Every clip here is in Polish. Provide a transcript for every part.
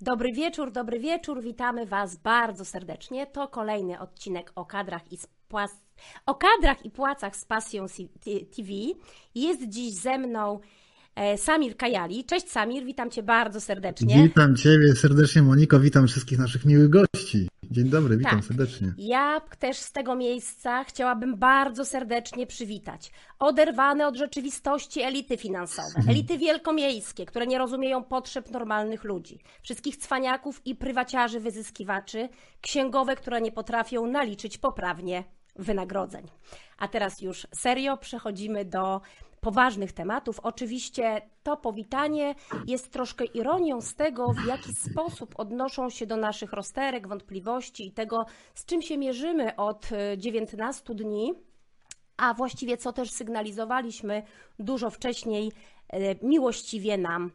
Dobry wieczór, dobry wieczór. Witamy Was bardzo serdecznie. To kolejny odcinek o kadrach i o kadrach i płacach z Pasją TV. Jest dziś ze mną Samir Kajali. Cześć Samir, witam Cię bardzo serdecznie. Witam Ciebie serdecznie Moniko, witam wszystkich naszych miłych gości. Dzień dobry, witam tak. serdecznie. Ja też z tego miejsca chciałabym bardzo serdecznie przywitać oderwane od rzeczywistości elity finansowe, mhm. elity wielkomiejskie, które nie rozumieją potrzeb normalnych ludzi, wszystkich cwaniaków i prywaciarzy wyzyskiwaczy, księgowe, które nie potrafią naliczyć poprawnie wynagrodzeń. A teraz już serio przechodzimy do poważnych tematów. Oczywiście to powitanie jest troszkę ironią z tego, w jaki sposób odnoszą się do naszych rozterek, wątpliwości i tego, z czym się mierzymy od 19 dni, a właściwie co też sygnalizowaliśmy dużo wcześniej, e, miłościwie nam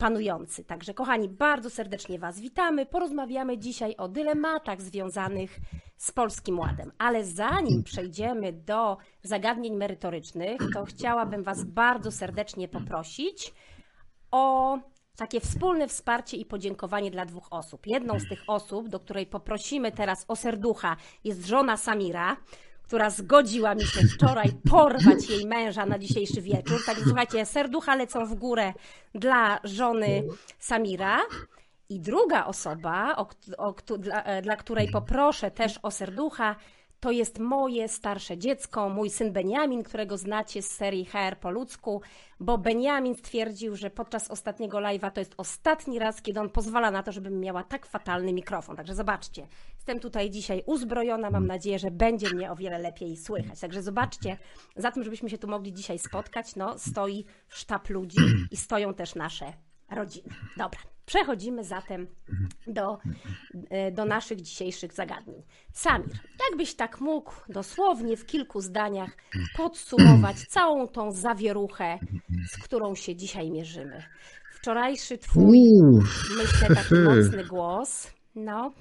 panujący. Także, kochani, bardzo serdecznie Was witamy. Porozmawiamy dzisiaj o dylematach związanych z Polskim Ładem. Ale zanim przejdziemy do zagadnień merytorycznych, to chciałabym Was bardzo serdecznie poprosić o takie wspólne wsparcie i podziękowanie dla dwóch osób. Jedną z tych osób, do której poprosimy teraz o serducha, jest żona Samira która zgodziła mi się wczoraj porwać jej męża na dzisiejszy wieczór. Także słuchajcie, serducha lecą w górę dla żony Samira. I druga osoba, o, o, dla, dla której poproszę też o serducha, to jest moje starsze dziecko, mój syn Beniamin, którego znacie z serii HR po ludzku, bo Beniamin stwierdził, że podczas ostatniego live'a to jest ostatni raz, kiedy on pozwala na to, żebym miała tak fatalny mikrofon. Także zobaczcie, jestem tutaj dzisiaj uzbrojona, mam nadzieję, że będzie mnie o wiele lepiej słychać. Także zobaczcie, za tym, żebyśmy się tu mogli dzisiaj spotkać, no stoi sztab ludzi i stoją też nasze rodziny. Dobra. Przechodzimy zatem do, e, do naszych dzisiejszych zagadnień. Samir, jakbyś tak mógł dosłownie w kilku zdaniach podsumować całą tą zawieruchę, z którą się dzisiaj mierzymy? Wczorajszy twój, myślę, taki mocny głos, no,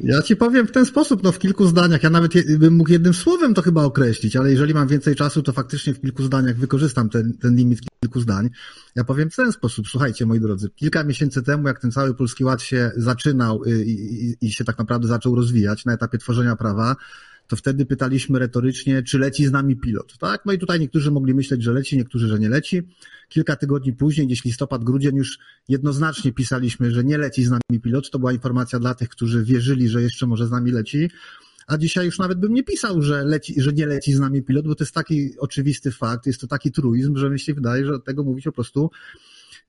ja ci powiem w ten sposób, no w kilku zdaniach. Ja nawet bym mógł jednym słowem to chyba określić, ale jeżeli mam więcej czasu, to faktycznie w kilku zdaniach wykorzystam ten, ten limit kilku zdań. Ja powiem w ten sposób. Słuchajcie, moi drodzy, kilka miesięcy temu, jak ten cały Polski Ład się zaczynał y, i, i, i się tak naprawdę zaczął rozwijać na etapie tworzenia prawa, to wtedy pytaliśmy retorycznie, czy leci z nami pilot, tak? No i tutaj niektórzy mogli myśleć, że leci, niektórzy, że nie leci. Kilka tygodni później, gdzieś listopad, grudzień, już jednoznacznie pisaliśmy, że nie leci z nami pilot. To była informacja dla tych, którzy wierzyli, że jeszcze może z nami leci. A dzisiaj już nawet bym nie pisał, że, leci, że nie leci z nami pilot, bo to jest taki oczywisty fakt, jest to taki truizm, że mi się wydaje, że od tego mówić po prostu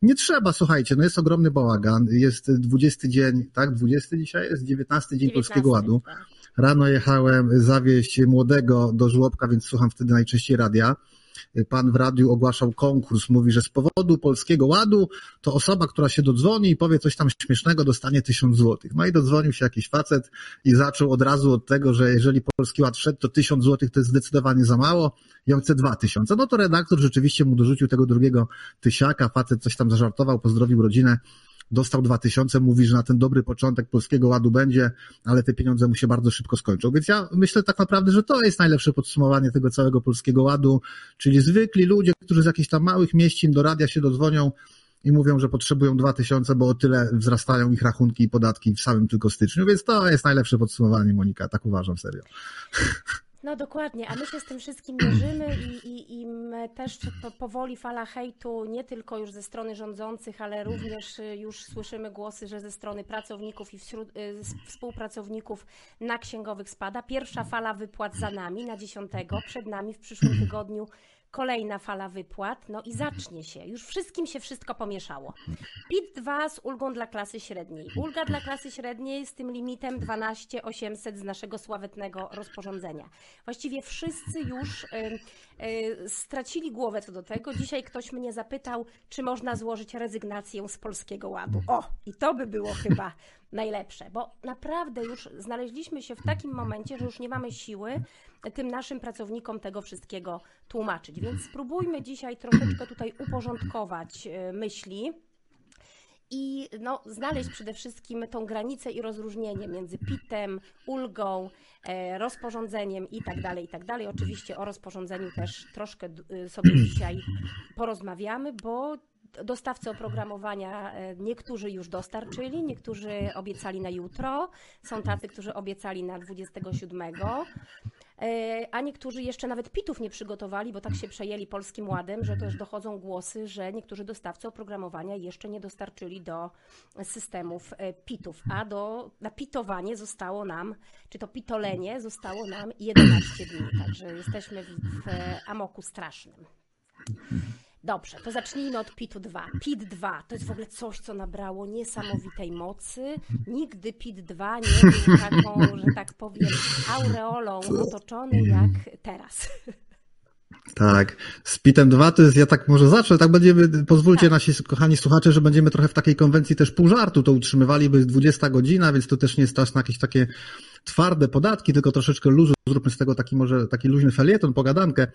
nie trzeba, słuchajcie, no jest ogromny bałagan, jest 20 dzień, tak, 20 dzisiaj jest, 19 dzień 19, Polskiego Ładu. Tak. Rano jechałem zawieźć młodego do żłobka, więc słucham wtedy najczęściej radia. Pan w radiu ogłaszał konkurs, mówi, że z powodu Polskiego Ładu to osoba, która się dodzwoni i powie coś tam śmiesznego, dostanie tysiąc złotych. No i dodzwonił się jakiś facet i zaczął od razu od tego, że jeżeli Polski Ład wszedł, to tysiąc złotych to jest zdecydowanie za mało on chce dwa tysiące. No to redaktor rzeczywiście mu dorzucił tego drugiego tysiaka, facet coś tam zażartował, pozdrowił rodzinę dostał 2000, mówi, że na ten dobry początek Polskiego Ładu będzie, ale te pieniądze mu się bardzo szybko skończą. Więc ja myślę tak naprawdę, że to jest najlepsze podsumowanie tego całego Polskiego Ładu, czyli zwykli ludzie, którzy z jakichś tam małych mieścin do radia się dodzwonią, i mówią, że potrzebują 2000, bo o tyle wzrastają ich rachunki i podatki w samym tylko styczniu, więc to jest najlepsze podsumowanie, Monika, tak uważam, serio. No dokładnie, a my się z tym wszystkim mierzymy i, i, i też powoli fala hejtu, nie tylko już ze strony rządzących, ale również y, już słyszymy głosy, że ze strony pracowników i wśród, y, współpracowników na księgowych spada. Pierwsza fala wypłat za nami na 10, przed nami w przyszłym tygodniu kolejna fala wypłat, no i zacznie się. Już wszystkim się wszystko pomieszało. PIT 2 z ulgą dla klasy średniej. Ulga dla klasy średniej z tym limitem 12 800 z naszego sławetnego rozporządzenia. Właściwie wszyscy już y, y, stracili głowę co do tego. Dzisiaj ktoś mnie zapytał, czy można złożyć rezygnację z Polskiego Ładu. O, i to by było chyba najlepsze, bo naprawdę już znaleźliśmy się w takim momencie, że już nie mamy siły tym naszym pracownikom tego wszystkiego tłumaczyć. Więc spróbujmy dzisiaj troszeczkę tutaj uporządkować e, myśli i no, znaleźć przede wszystkim tą granicę i rozróżnienie między PIT-em, ulgą, e, rozporządzeniem i tak dalej, i tak dalej. Oczywiście o rozporządzeniu też troszkę y, sobie dzisiaj porozmawiamy, bo dostawcy oprogramowania e, niektórzy już dostarczyli, niektórzy obiecali na jutro, są tacy, którzy obiecali na 27. E, a niektórzy jeszcze nawet pitów nie przygotowali, bo tak się przejęli Polskim Ładem, że też dochodzą głosy, że niektórzy dostawcy oprogramowania jeszcze nie dostarczyli do systemów e, pitów, a do, na pitowanie zostało nam, czy to pitolenie zostało nam 11 dni, także jesteśmy w, w amoku strasznym. Dobrze, to zacznijmy od PIT-u 2. PIT 2 to jest w ogóle coś, co nabrało niesamowitej mocy. Nigdy PIT 2 nie był taką, że tak powiem, aureolą otoczony jak teraz. Tak. Z Pitem 2 to jest, ja tak może zacznę, tak będziemy, pozwólcie tak. nasi kochani słuchacze, że będziemy trochę w takiej konwencji też pół żartu to utrzymywali, bo jest 20 godzina, więc to też nie jest na jakieś takie twarde podatki, tylko troszeczkę luzu, zróbmy z tego taki może taki luźny felieton, pogadankę.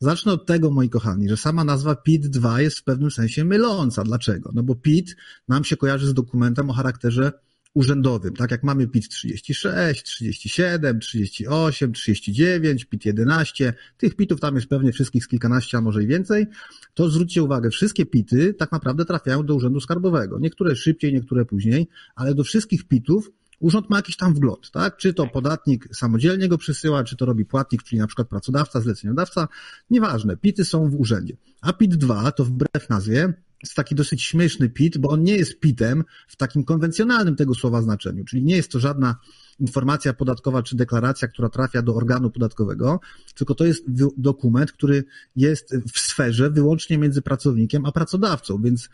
Zacznę od tego, moi kochani, że sama nazwa PIT-2 jest w pewnym sensie myląca. Dlaczego? No bo PIT nam się kojarzy z dokumentem o charakterze urzędowym, tak jak mamy PIT 36, 37, 38, 39, PIT 11, tych PITów tam jest pewnie wszystkich z kilkanaście, a może i więcej, to zwróćcie uwagę, wszystkie PITy tak naprawdę trafiają do Urzędu Skarbowego. Niektóre szybciej, niektóre później, ale do wszystkich PITów urząd ma jakiś tam wgląd, tak? Czy to podatnik samodzielnie go przysyła, czy to robi płatnik, czyli na przykład pracodawca, zleceniodawca, nieważne, PITy są w urzędzie. A PIT 2 to wbrew nazwie jest taki dosyć śmieszny PIT, bo on nie jest PIT-em w takim konwencjonalnym tego słowa znaczeniu, czyli nie jest to żadna informacja podatkowa czy deklaracja, która trafia do organu podatkowego, tylko to jest dokument, który jest w sferze wyłącznie między pracownikiem a pracodawcą, więc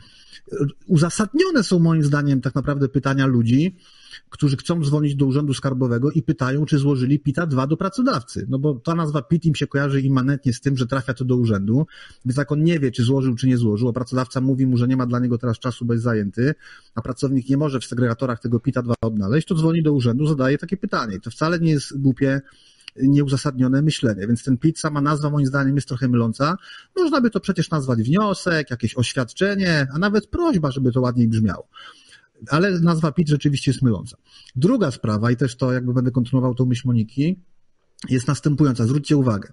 uzasadnione są moim zdaniem tak naprawdę pytania ludzi, którzy chcą dzwonić do Urzędu Skarbowego i pytają, czy złożyli PITA 2 do pracodawcy. No bo ta nazwa PIT im się kojarzy immanentnie z tym, że trafia to do urzędu, więc jak on nie wie, czy złożył, czy nie złożył, a pracodawca mówi mu, że nie ma dla niego teraz czasu, bo jest zajęty, a pracownik nie może w segregatorach tego PITA 2 odnaleźć, to dzwoni do urzędu, zadaje takie pytanie. I to wcale nie jest głupie nieuzasadnione myślenie. Więc ten PIT, sama nazwa moim zdaniem jest trochę myląca. Można by to przecież nazwać wniosek, jakieś oświadczenie, a nawet prośba, żeby to ładniej brzmiało ale nazwa PIT rzeczywiście jest myląca. Druga sprawa, i też to jakby będę kontynuował tą myśl Moniki, jest następująca. Zwróćcie uwagę.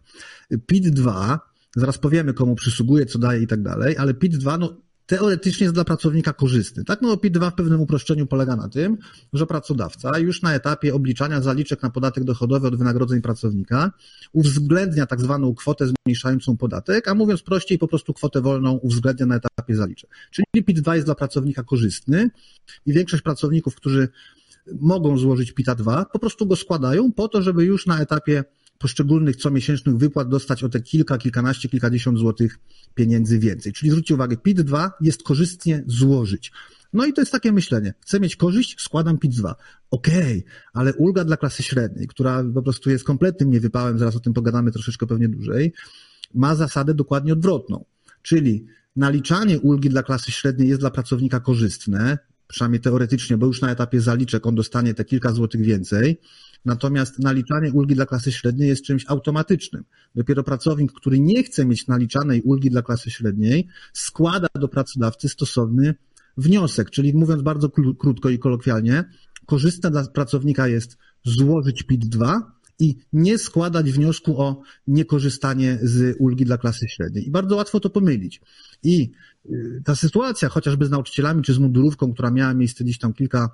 PIT 2, zaraz powiemy komu przysługuje, co daje i tak dalej, ale PIT 2, no teoretycznie jest dla pracownika korzystny. Tak, no PIT-2 w pewnym uproszczeniu polega na tym, że pracodawca już na etapie obliczania zaliczek na podatek dochodowy od wynagrodzeń pracownika uwzględnia tak zwaną kwotę zmniejszającą podatek, a mówiąc prościej, po prostu kwotę wolną uwzględnia na etapie zaliczek. Czyli PIT-2 jest dla pracownika korzystny i większość pracowników, którzy mogą złożyć PIT-2, po prostu go składają po to, żeby już na etapie poszczególnych comiesięcznych wypłat dostać o te kilka, kilkanaście, kilkadziesiąt złotych pieniędzy więcej. Czyli zwróćcie uwagę, PIT-2 jest korzystnie złożyć. No i to jest takie myślenie. Chcę mieć korzyść, składam PIT-2. Okej, okay, ale ulga dla klasy średniej, która po prostu jest kompletnym niewypałem, zaraz o tym pogadamy troszeczkę pewnie dłużej, ma zasadę dokładnie odwrotną. Czyli naliczanie ulgi dla klasy średniej jest dla pracownika korzystne, przynajmniej teoretycznie, bo już na etapie zaliczek on dostanie te kilka złotych więcej, Natomiast naliczanie ulgi dla klasy średniej jest czymś automatycznym. Dopiero pracownik, który nie chce mieć naliczanej ulgi dla klasy średniej, składa do pracodawcy stosowny wniosek, czyli mówiąc bardzo krótko i kolokwialnie, korzystne dla pracownika jest złożyć PIT-2 i nie składać wniosku o niekorzystanie z ulgi dla klasy średniej. I bardzo łatwo to pomylić. I y, ta sytuacja, chociażby z nauczycielami czy z mundurówką, która miała miejsce gdzieś tam kilka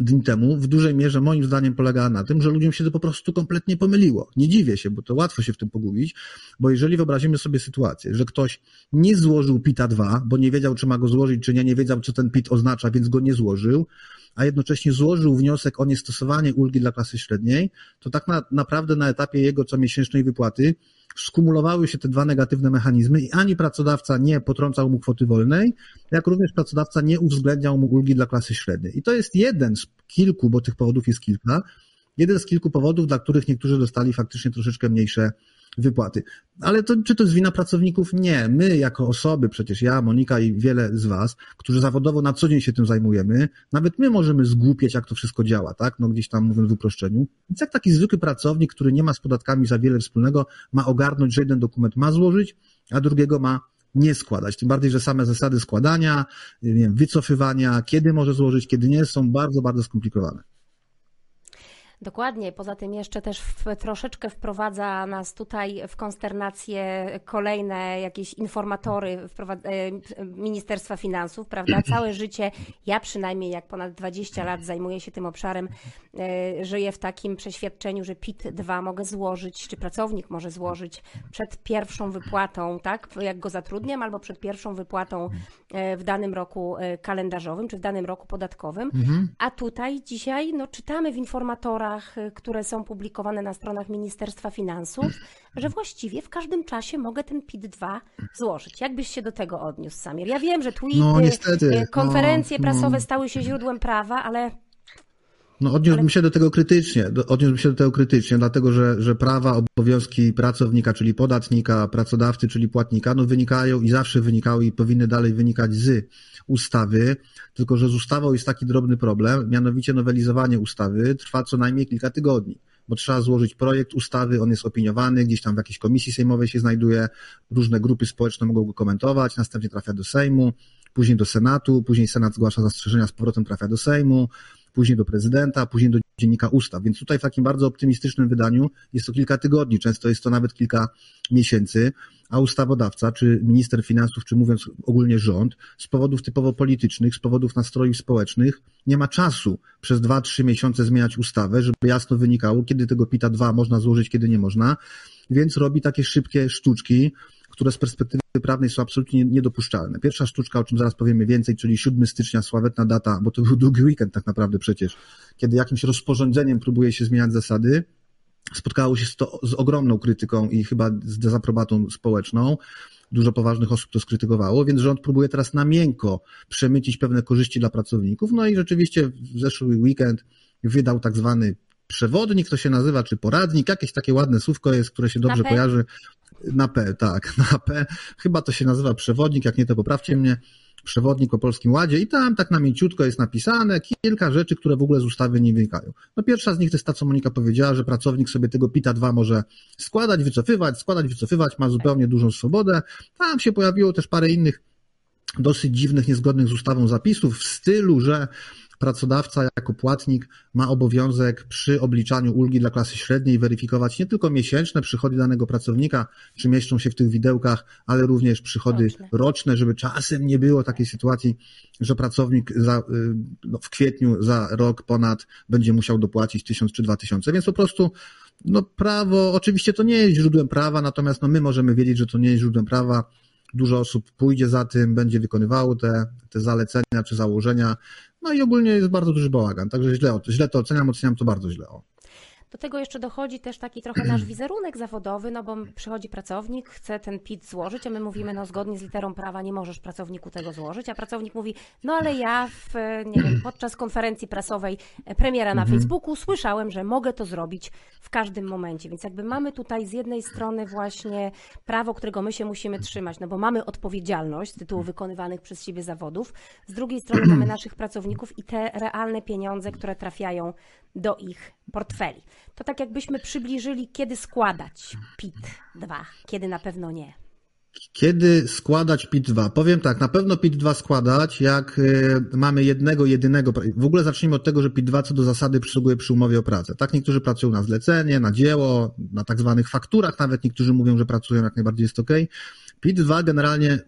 dni temu w dużej mierze moim zdaniem polegała na tym, że ludziom się to po prostu kompletnie pomyliło. Nie dziwię się, bo to łatwo się w tym pogubić, bo jeżeli wyobrazimy sobie sytuację, że ktoś nie złożył PITA 2, bo nie wiedział, czy ma go złożyć, czy nie, nie wiedział, co ten PIT oznacza, więc go nie złożył, a jednocześnie złożył wniosek o niestosowanie ulgi dla klasy średniej, to tak na, naprawdę na etapie jego comiesięcznej wypłaty skumulowały się te dwa negatywne mechanizmy i ani pracodawca nie potrącał mu kwoty wolnej, jak również pracodawca nie uwzględniał mu ulgi dla klasy średniej. I to jest jeden z kilku, bo tych powodów jest kilka, jeden z kilku powodów, dla których niektórzy dostali faktycznie troszeczkę mniejsze wypłaty. Ale to, czy to jest wina pracowników? Nie. My jako osoby, przecież ja, Monika i wiele z was, którzy zawodowo na co dzień się tym zajmujemy, nawet my możemy zgłupieć, jak to wszystko działa, tak? No gdzieś tam mówiąc w uproszczeniu. Więc jak taki zwykły pracownik, który nie ma z podatkami za wiele wspólnego, ma ogarnąć, że jeden dokument ma złożyć, a drugiego ma nie składać. Tym bardziej, że same zasady składania, nie wiem, wycofywania, kiedy może złożyć, kiedy nie, są bardzo, bardzo skomplikowane. Dokładnie. Poza tym jeszcze też w, troszeczkę wprowadza nas tutaj w konsternację kolejne jakieś informatory e, Ministerstwa Finansów, prawda? Całe życie, ja przynajmniej jak ponad 20 lat zajmuję się tym obszarem, e, żyję w takim przeświadczeniu, że PIT-2 mogę złożyć, czy pracownik może złożyć przed pierwszą wypłatą, tak? Jak go zatrudniam, albo przed pierwszą wypłatą w danym roku kalendarzowym, czy w danym roku podatkowym. Mhm. A tutaj dzisiaj, no czytamy w informatorach, Y, które są publikowane na stronach Ministerstwa Finansów, że właściwie w każdym czasie mogę ten PIT-2 złożyć. Jak byś się do tego odniósł, Samir? Ja wiem, że tweety, no, niestety, konferencje no, prasowe no. stały się źródłem prawa, ale no odniósłbym się do tego krytycznie, odniósłbym się do tego krytycznie, dlatego że, że prawa, obowiązki pracownika, czyli podatnika, pracodawcy, czyli płatnika, no wynikają i zawsze wynikały i powinny dalej wynikać z ustawy, tylko że z ustawą jest taki drobny problem, mianowicie nowelizowanie ustawy trwa co najmniej kilka tygodni bo trzeba złożyć projekt ustawy, on jest opiniowany, gdzieś tam w jakiejś komisji sejmowej się znajduje, różne grupy społeczne mogą go komentować, następnie trafia do Sejmu, później do Senatu, później Senat zgłasza zastrzeżenia, z powrotem trafia do Sejmu, później do prezydenta, później do dziennika ustaw. Więc tutaj w takim bardzo optymistycznym wydaniu jest to kilka tygodni, często jest to nawet kilka miesięcy, a ustawodawca, czy minister finansów, czy mówiąc ogólnie rząd, z powodów typowo politycznych, z powodów nastrojów społecznych, nie ma czasu przez dwa, trzy miesiące zmieniać ustawę, żeby jasno wynikało, kiedy tego PITA 2 można złożyć, kiedy nie można, więc robi takie szybkie sztuczki, które z perspektywy prawnej są absolutnie niedopuszczalne. Pierwsza sztuczka, o czym zaraz powiemy więcej, czyli 7 stycznia, sławetna data, bo to był długi weekend tak naprawdę przecież, kiedy jakimś rozporządzeniem próbuje się zmieniać zasady, spotkało się to z ogromną krytyką i chyba z dezaprobatą społeczną. Dużo poważnych osób to skrytykowało, więc rząd próbuje teraz na miękko przemycić pewne korzyści dla pracowników. No i rzeczywiście w zeszły weekend wydał tak zwany przewodnik, to się nazywa, czy poradnik, jakieś takie ładne słówko jest, które się dobrze kojarzy. Na P, tak, na P. Chyba to się nazywa przewodnik, jak nie to poprawcie mnie. Przewodnik o Polskim Ładzie i tam tak na mięciutko jest napisane kilka rzeczy, które w ogóle z ustawy nie wynikają. No pierwsza z nich to jest ta, co Monika powiedziała, że pracownik sobie tego PITA 2 może składać, wycofywać, składać, wycofywać, ma zupełnie dużą swobodę. Tam się pojawiło też parę innych dosyć dziwnych, niezgodnych z ustawą zapisów w stylu, że pracodawca jako płatnik ma obowiązek przy obliczaniu ulgi dla klasy średniej weryfikować nie tylko miesięczne przychody danego pracownika, czy mieszczą się w tych widełkach, ale również przychody roczne, roczne żeby czasem nie było takiej sytuacji, że pracownik za, y, no, w kwietniu za rok ponad będzie musiał dopłacić tysiąc czy dwa tysiące, więc po prostu no prawo, oczywiście to nie jest źródłem prawa, natomiast no my możemy wiedzieć, że to nie jest źródłem prawa, dużo osób pójdzie za tym, będzie wykonywało te, te zalecenia czy założenia, no i ogólnie jest bardzo duży bałagan, także źle, źle to oceniam, oceniam to bardzo źle. O. Do tego jeszcze dochodzi też taki trochę nasz wizerunek zawodowy, no bo przychodzi pracownik, chce ten PIT złożyć, a my mówimy, no zgodnie z literą prawa nie możesz pracowniku tego złożyć, a pracownik mówi, no ale ja w, nie wiem, podczas konferencji prasowej premiera na mhm. Facebooku słyszałem, że mogę to zrobić w każdym momencie. Więc jakby mamy tutaj z jednej strony właśnie prawo, którego my się musimy trzymać, no bo mamy odpowiedzialność z tytułu wykonywanych przez siebie zawodów, z drugiej strony mamy naszych pracowników i te realne pieniądze, które trafiają do ich portfeli. To tak jakbyśmy przybliżyli, kiedy składać PIT-2, kiedy na pewno nie. Kiedy składać PIT-2? Powiem tak, na pewno PIT-2 składać, jak y, mamy jednego, jedynego. W ogóle zacznijmy od tego, że PIT-2 co do zasady przysługuje przy umowie o pracę. Tak, niektórzy pracują na zlecenie, na dzieło, na tak zwanych fakturach, nawet niektórzy mówią, że pracują, jak najbardziej jest ok. PIT-2 generalnie,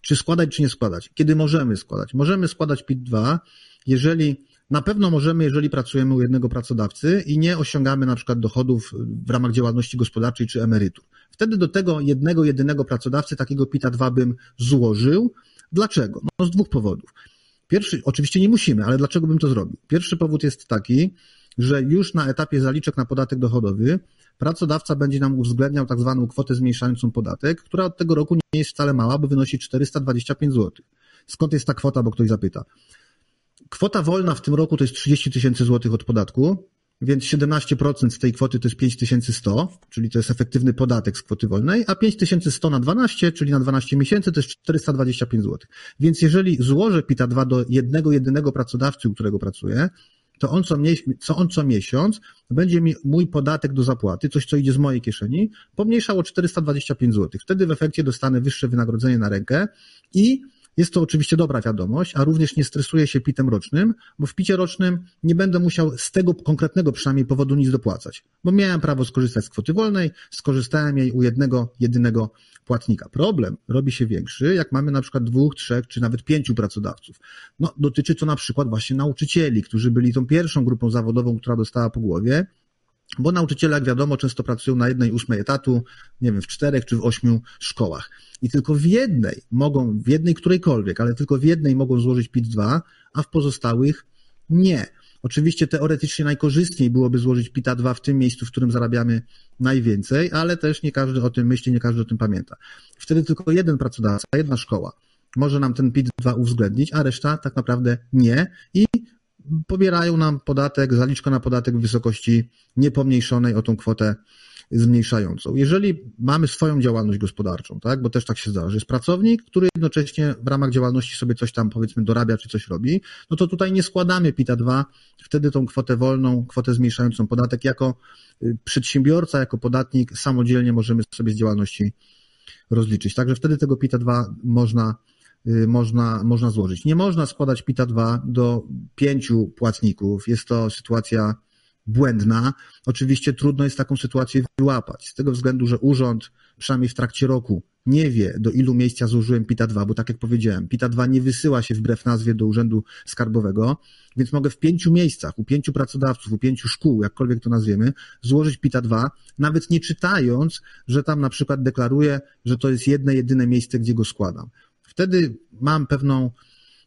czy składać, czy nie składać? Kiedy możemy składać? Możemy składać PIT-2, jeżeli na pewno możemy, jeżeli pracujemy u jednego pracodawcy i nie osiągamy na przykład dochodów w ramach działalności gospodarczej czy emerytur. Wtedy do tego jednego, jedynego pracodawcy takiego PITA 2 bym złożył. Dlaczego? No z dwóch powodów. Pierwszy, oczywiście nie musimy, ale dlaczego bym to zrobił? Pierwszy powód jest taki, że już na etapie zaliczek na podatek dochodowy pracodawca będzie nam uwzględniał tak zwaną kwotę zmniejszającą podatek, która od tego roku nie jest wcale mała, bo wynosi 425 zł. Skąd jest ta kwota, bo ktoś zapyta? Kwota wolna w tym roku to jest 30 tysięcy złotych od podatku, więc 17% z tej kwoty to jest 5100, czyli to jest efektywny podatek z kwoty wolnej, a 5100 na 12, czyli na 12 miesięcy to jest 425 zł. Więc jeżeli złożę PITA 2 do jednego, jedynego pracodawcy, u którego pracuję, to on co, co on co miesiąc będzie mi mój podatek do zapłaty, coś co idzie z mojej kieszeni, pomniejszał o 425 zł. Wtedy w efekcie dostanę wyższe wynagrodzenie na rękę i jest to oczywiście dobra wiadomość, a również nie stresuję się pitem rocznym, bo w picie rocznym nie będę musiał z tego konkretnego przynajmniej powodu nic dopłacać, bo miałem prawo skorzystać z kwoty wolnej, skorzystałem jej u jednego, jedynego płatnika. Problem robi się większy, jak mamy na przykład dwóch, trzech czy nawet pięciu pracodawców. No, dotyczy to na przykład właśnie nauczycieli, którzy byli tą pierwszą grupą zawodową, która dostała po głowie, bo nauczyciele, jak wiadomo, często pracują na jednej ósmej etatu, nie wiem, w czterech czy w ośmiu szkołach. I tylko w jednej mogą, w jednej którejkolwiek, ale tylko w jednej mogą złożyć PIT-2, a w pozostałych nie. Oczywiście teoretycznie najkorzystniej byłoby złożyć PITA-2 w tym miejscu, w którym zarabiamy najwięcej, ale też nie każdy o tym myśli, nie każdy o tym pamięta. Wtedy tylko jeden pracodawca, jedna szkoła może nam ten PIT-2 uwzględnić, a reszta tak naprawdę nie i pobierają nam podatek, zaliczkę na podatek w wysokości niepomniejszonej o tą kwotę zmniejszającą. Jeżeli mamy swoją działalność gospodarczą, tak, bo też tak się zdarza, że jest pracownik, który jednocześnie w ramach działalności sobie coś tam powiedzmy dorabia czy coś robi, no to tutaj nie składamy PITA 2, wtedy tą kwotę wolną, kwotę zmniejszającą podatek jako y, przedsiębiorca, jako podatnik samodzielnie możemy sobie z działalności rozliczyć. Także wtedy tego PITA 2 można można, można złożyć. Nie można składać PITA 2 do pięciu płatników. Jest to sytuacja błędna. Oczywiście trudno jest taką sytuację wyłapać, z tego względu, że urząd, przynajmniej w trakcie roku, nie wie, do ilu miejsc ja zużyłem PITA 2, bo tak jak powiedziałem, PITA 2 nie wysyła się wbrew nazwie do Urzędu Skarbowego, więc mogę w pięciu miejscach, u pięciu pracodawców, u pięciu szkół, jakkolwiek to nazwiemy, złożyć PITA 2, nawet nie czytając, że tam na przykład deklaruję, że to jest jedne, jedyne miejsce, gdzie go składam. Wtedy mam pewną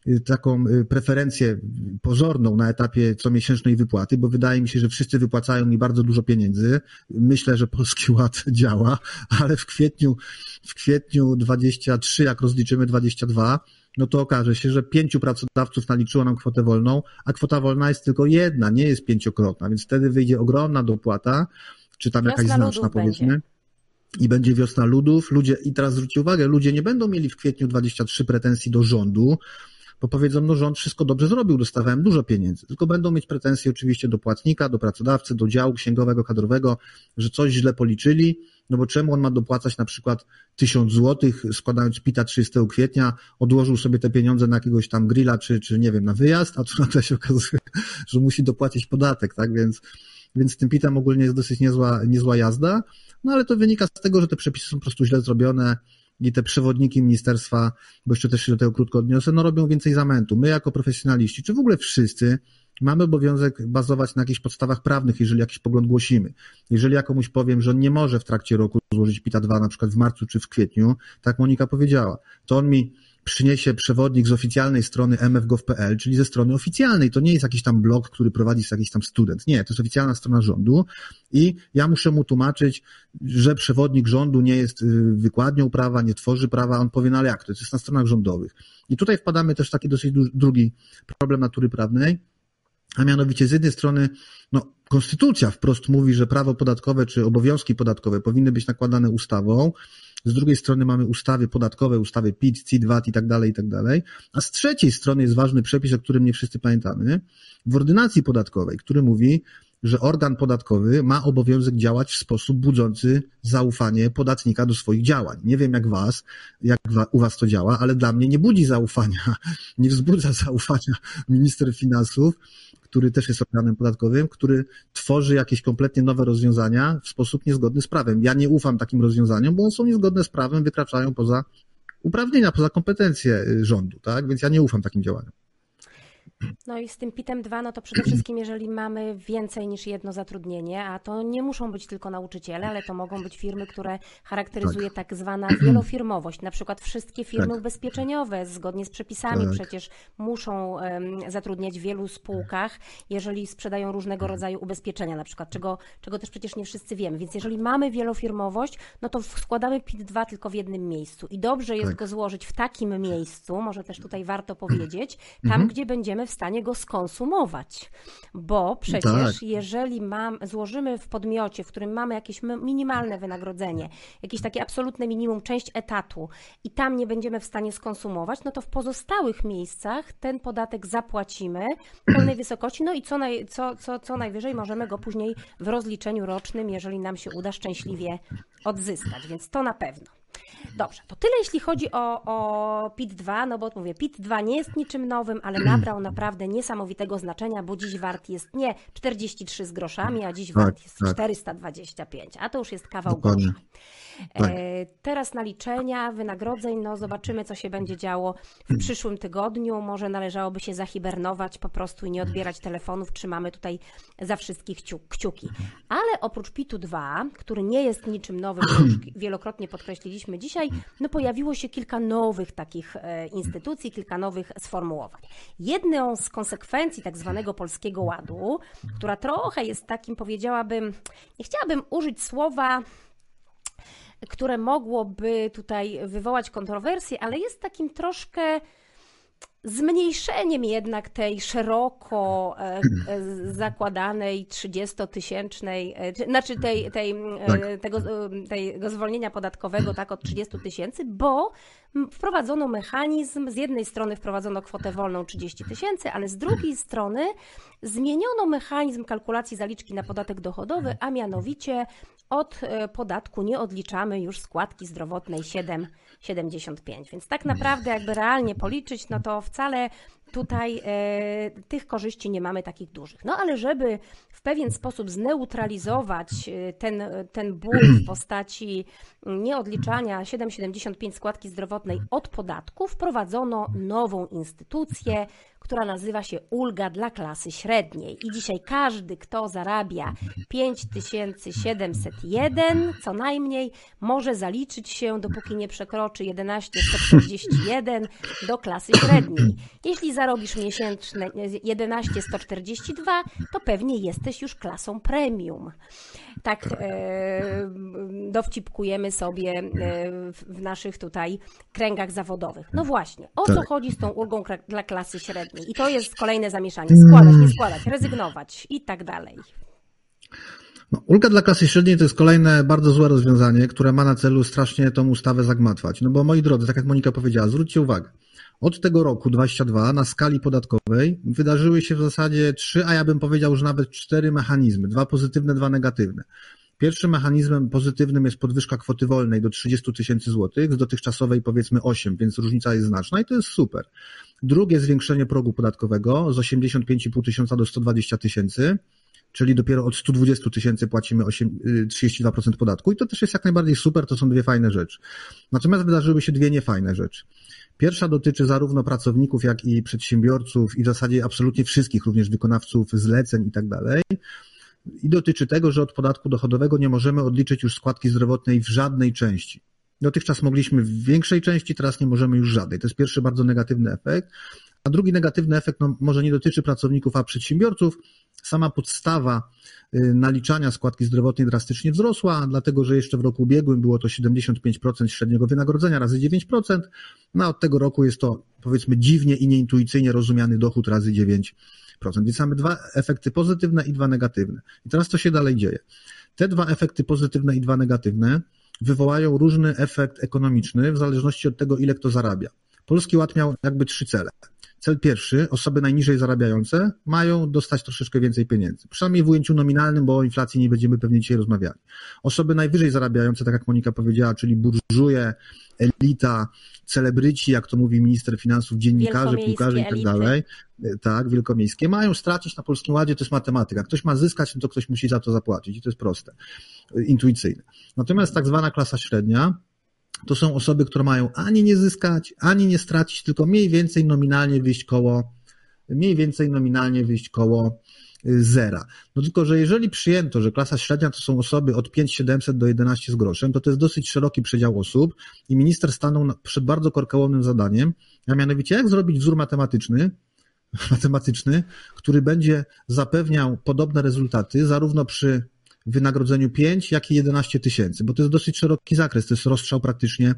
y, taką y, preferencję pozorną na etapie comiesięcznej wypłaty, bo wydaje mi się, że wszyscy wypłacają mi bardzo dużo pieniędzy. Myślę, że Polski Ład działa, ale w kwietniu, w kwietniu 23, jak rozliczymy 22, no to okaże się, że pięciu pracodawców naliczyło nam kwotę wolną, a kwota wolna jest tylko jedna, nie jest pięciokrotna, więc wtedy wyjdzie ogromna dopłata, czy tam Wiosna jakaś znaczna powiedzmy. będzie. I będzie wiosna ludów. Ludzie, i teraz zwróćcie uwagę, ludzie nie będą mieli w kwietniu 23 pretensji do rządu, bo powiedzą, no rząd wszystko dobrze zrobił, dostawałem dużo pieniędzy, tylko będą mieć pretensje oczywiście do płatnika, do pracodawcy, do działu księgowego, kadrowego, że coś źle policzyli, no bo czemu on ma dopłacać na przykład tysiąc złotych, składając PITA 30 kwietnia, odłożył sobie te pieniądze na jakiegoś tam grilla, czy, czy nie wiem, na wyjazd, a tu nagle się okazuje, że musi dopłacić podatek, tak, więc, więc z tym PITem ogólnie jest dosyć niezła, niezła jazda, no ale to wynika z tego, że te przepisy są po prostu źle zrobione, i te przewodniki ministerstwa, bo jeszcze też się do tego krótko odniosę, no robią więcej zamętu. My jako profesjonaliści, czy w ogóle wszyscy, mamy obowiązek bazować na jakichś podstawach prawnych, jeżeli jakiś pogląd głosimy. Jeżeli ja komuś powiem, że on nie może w trakcie roku złożyć PITA 2, na przykład w marcu czy w kwietniu, tak Monika powiedziała, to on mi przyniesie przewodnik z oficjalnej strony mfgov.pl, czyli ze strony oficjalnej. To nie jest jakiś tam blog, który prowadzi jakiś tam student. Nie, to jest oficjalna strona rządu i ja muszę mu tłumaczyć, że przewodnik rządu nie jest y, wykładnią prawa, nie tworzy prawa. On powie, no ale jak to? To jest na stronach rządowych. I tutaj wpadamy też w taki dosyć drugi problem natury prawnej, a mianowicie z jednej strony, no, konstytucja wprost mówi, że prawo podatkowe czy obowiązki podatkowe powinny być nakładane ustawą. Z drugiej strony mamy ustawy podatkowe, ustawy PIT, CIT, VAT i tak dalej, i tak dalej. A z trzeciej strony jest ważny przepis, o którym nie wszyscy pamiętamy, w ordynacji podatkowej, który mówi, że organ podatkowy ma obowiązek działać w sposób budzący zaufanie podatnika do swoich działań. Nie wiem jak was, jak u was to działa, ale dla mnie nie budzi zaufania, nie wzbudza zaufania minister finansów, który też jest organem podatkowym, który tworzy jakieś kompletnie nowe rozwiązania w sposób niezgodny z prawem. Ja nie ufam takim rozwiązaniom, bo one są niezgodne z prawem, wykraczają poza uprawnienia, poza kompetencje y, rządu, tak? Więc ja nie ufam takim działaniom. No i z tym PIT-em 2, no to przede wszystkim, jeżeli mamy więcej niż jedno zatrudnienie, a to nie muszą być tylko nauczyciele, ale to mogą być firmy, które charakteryzuje tak, zwana wielofirmowość. Na przykład wszystkie firmy Tak. ubezpieczeniowe zgodnie z przepisami Tak. przecież muszą em, zatrudniać w wielu spółkach, jeżeli sprzedają różnego Mhm. rodzaju ubezpieczenia na przykład, czego, czego też przecież nie wszyscy wiemy. Więc jeżeli mamy wielofirmowość, no to składamy PIT 2 tylko w jednym miejscu i dobrze jest Tak. go złożyć w takim miejscu, może też tutaj warto powiedzieć, tam Mhm. gdzie będziemy w stanie go skonsumować. Bo przecież tak. jeżeli mam, złożymy w podmiocie, w którym mamy jakieś minimalne wynagrodzenie, jakieś takie absolutne minimum, część etatu i tam nie będziemy w stanie skonsumować, no to w pozostałych miejscach ten podatek zapłacimy w pełnej wysokości, no i co, naj, co, co, co najwyżej możemy go później w rozliczeniu rocznym, jeżeli nam się uda szczęśliwie odzyskać, więc to na pewno. Dobrze, to tyle jeśli chodzi o, o PIT 2, no bo mówię, PIT 2 nie jest niczym nowym, ale nabrał naprawdę niesamowitego znaczenia, bo dziś wart jest nie 43 z groszami, a dziś tak, wart jest tak. 425, a to już jest kawał Dokładnie. grosza. Tak. E, teraz naliczenia, wynagrodzeń, no zobaczymy, co się będzie działo w przyszłym tygodniu. Może należałoby się zahibernować po prostu i nie odbierać telefonów. Trzymamy tutaj za wszystkich kciuki. Ale oprócz PIT-u 2, który nie jest niczym nowym, już wielokrotnie podkreśliliśmy dzisiaj, no pojawiło się kilka nowych takich e, instytucji, kilka nowych sformułowań. Jedną z konsekwencji tak zwanego Polskiego Ładu, która trochę jest takim, powiedziałabym, nie chciałabym użyć słowa które mogłoby tutaj wywołać kontrowersje, ale jest takim troszkę zmniejszeniem jednak tej szeroko e, e, zakładanej 30-tysięcznej, e, znaczy tej, tej, tak. tego, tego zwolnienia podatkowego tak od 30 tysięcy, bo wprowadzono mechanizm, z jednej strony wprowadzono kwotę wolną 30 tysięcy, ale z drugiej strony zmieniono mechanizm kalkulacji zaliczki na podatek dochodowy, a mianowicie od podatku nie odliczamy już składki zdrowotnej 7,75. Więc tak naprawdę jakby realnie policzyć, no to wcale tutaj e, tych korzyści nie mamy takich dużych. No ale żeby w pewien sposób zneutralizować e, ten, ten ból w postaci nieodliczania 7,75 składki zdrowotnej od podatku, wprowadzono nową instytucję, która nazywa się ulga dla klasy średniej. I dzisiaj każdy, kto zarabia 5701 co najmniej, może zaliczyć się, dopóki nie przekroczy 11141 do klasy średniej. Jeśli zarobisz miesięczne 11142, to pewnie jesteś już klasą premium. Tak e, dowcipkujemy sobie e, w naszych tutaj kręgach zawodowych. No właśnie, o co tak. chodzi z tą ulgą dla klasy średniej? I to jest kolejne zamieszanie. Składać, nie składać, rezygnować i tak dalej. No, ulga dla klasy średniej to jest kolejne bardzo złe rozwiązanie, które ma na celu strasznie tą ustawę zagmatwać. No bo moi drodzy, tak jak Monika powiedziała, zwróćcie uwagę. Od tego roku 22 na skali podatkowej wydarzyły się w zasadzie trzy, a ja bym powiedział, że nawet cztery mechanizmy. Dwa pozytywne, dwa negatywne. Pierwszym mechanizmem pozytywnym jest podwyżka kwoty wolnej do 30 tysięcy złotych, z dotychczasowej powiedzmy 8, więc różnica jest znaczna i to jest super. Drugie zwiększenie progu podatkowego z 85,5 tysiąca do 120 tysięcy, czyli dopiero od 120 tysięcy płacimy 8, 32% podatku i to też jest jak najbardziej super, to są dwie fajne rzeczy. Natomiast wydarzyły się dwie niefajne rzeczy. Pierwsza dotyczy zarówno pracowników, jak i przedsiębiorców i w zasadzie absolutnie wszystkich, również wykonawców zleceń i tak dalej. I dotyczy tego, że od podatku dochodowego nie możemy odliczyć już składki zdrowotnej w żadnej części. Dotychczas mogliśmy w większej części, teraz nie możemy już żadnej. To jest pierwszy bardzo negatywny efekt. A drugi negatywny efekt no, może nie dotyczy pracowników, a przedsiębiorców. Sama podstawa y, naliczania składki zdrowotnej drastycznie wzrosła, dlatego że jeszcze w roku ubiegłym było to 75% średniego wynagrodzenia razy 9%, no a od tego roku jest to powiedzmy dziwnie i nieintuicyjnie rozumiany dochód razy 9%. Więc mamy dwa efekty pozytywne i dwa negatywne. I teraz co się dalej dzieje? Te dwa efekty pozytywne i dwa negatywne wywołają różny efekt ekonomiczny w zależności od tego, ile kto zarabia. Polski Ład miał jakby trzy cele. Cel pierwszy, osoby najniżej zarabiające mają dostać troszeczkę więcej pieniędzy. Przynajmniej w ujęciu nominalnym, bo o inflacji nie będziemy pewnie dzisiaj rozmawiali. Osoby najwyżej zarabiające, tak jak Monika powiedziała, czyli burżuje, elita, celebryci, jak to mówi minister finansów, dziennikarze, piłkarze i tak dalej, tak, wielkomiejskie, mają stracić na Polskim Ładzie, to jest matematyka. Ktoś ma zyskać, no to ktoś musi za to zapłacić i to jest proste, intuicyjne. Natomiast tak zwana klasa średnia, to są osoby, które mają ani nie zyskać, ani nie stracić, tylko mniej więcej nominalnie wyjść koło, mniej więcej nominalnie wyjść koło y, zera. No tylko, że jeżeli przyjęto, że klasa średnia to są osoby od 5700 do 11 z groszem, to to jest dosyć szeroki przedział osób i minister stanął przed bardzo korkołownym zadaniem, a mianowicie jak zrobić wzór matematyczny, matematyczny, który będzie zapewniał podobne rezultaty zarówno przy wynagrodzeniu 5, jak i 11 tysięcy, bo to jest dosyć szeroki zakres, to jest rozstrzał praktycznie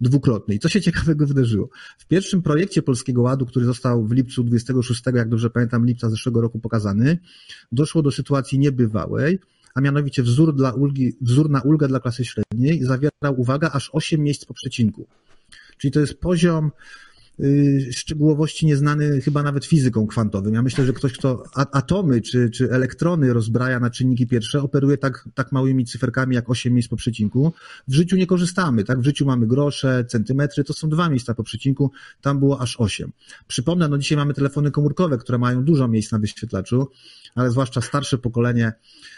dwukrotny. I co się ciekawego wydarzyło? W pierwszym projekcie Polskiego Ładu, który został w lipcu 26, jak dobrze pamiętam, lipca zeszłego roku pokazany, doszło do sytuacji niebywałej, a mianowicie wzór, dla ulgi, wzór na ulgę dla klasy średniej zawierał, uwaga, aż 8 miejsc po przecinku. Czyli to jest poziom szczegółowości nieznany chyba nawet fizyką kwantowym. Ja myślę, że ktoś, kto atomy czy, czy elektrony rozbraja na czynniki pierwsze, operuje tak, tak małymi cyferkami jak 8 miejsc po przecinku. W życiu nie korzystamy, tak? W życiu mamy grosze, centymetry, to są dwa miejsca po przecinku, tam było aż 8. Przypomnę, no dzisiaj mamy telefony komórkowe, które mają dużo miejsc na wyświetlaczu, ale zwłaszcza starsze pokolenie Y,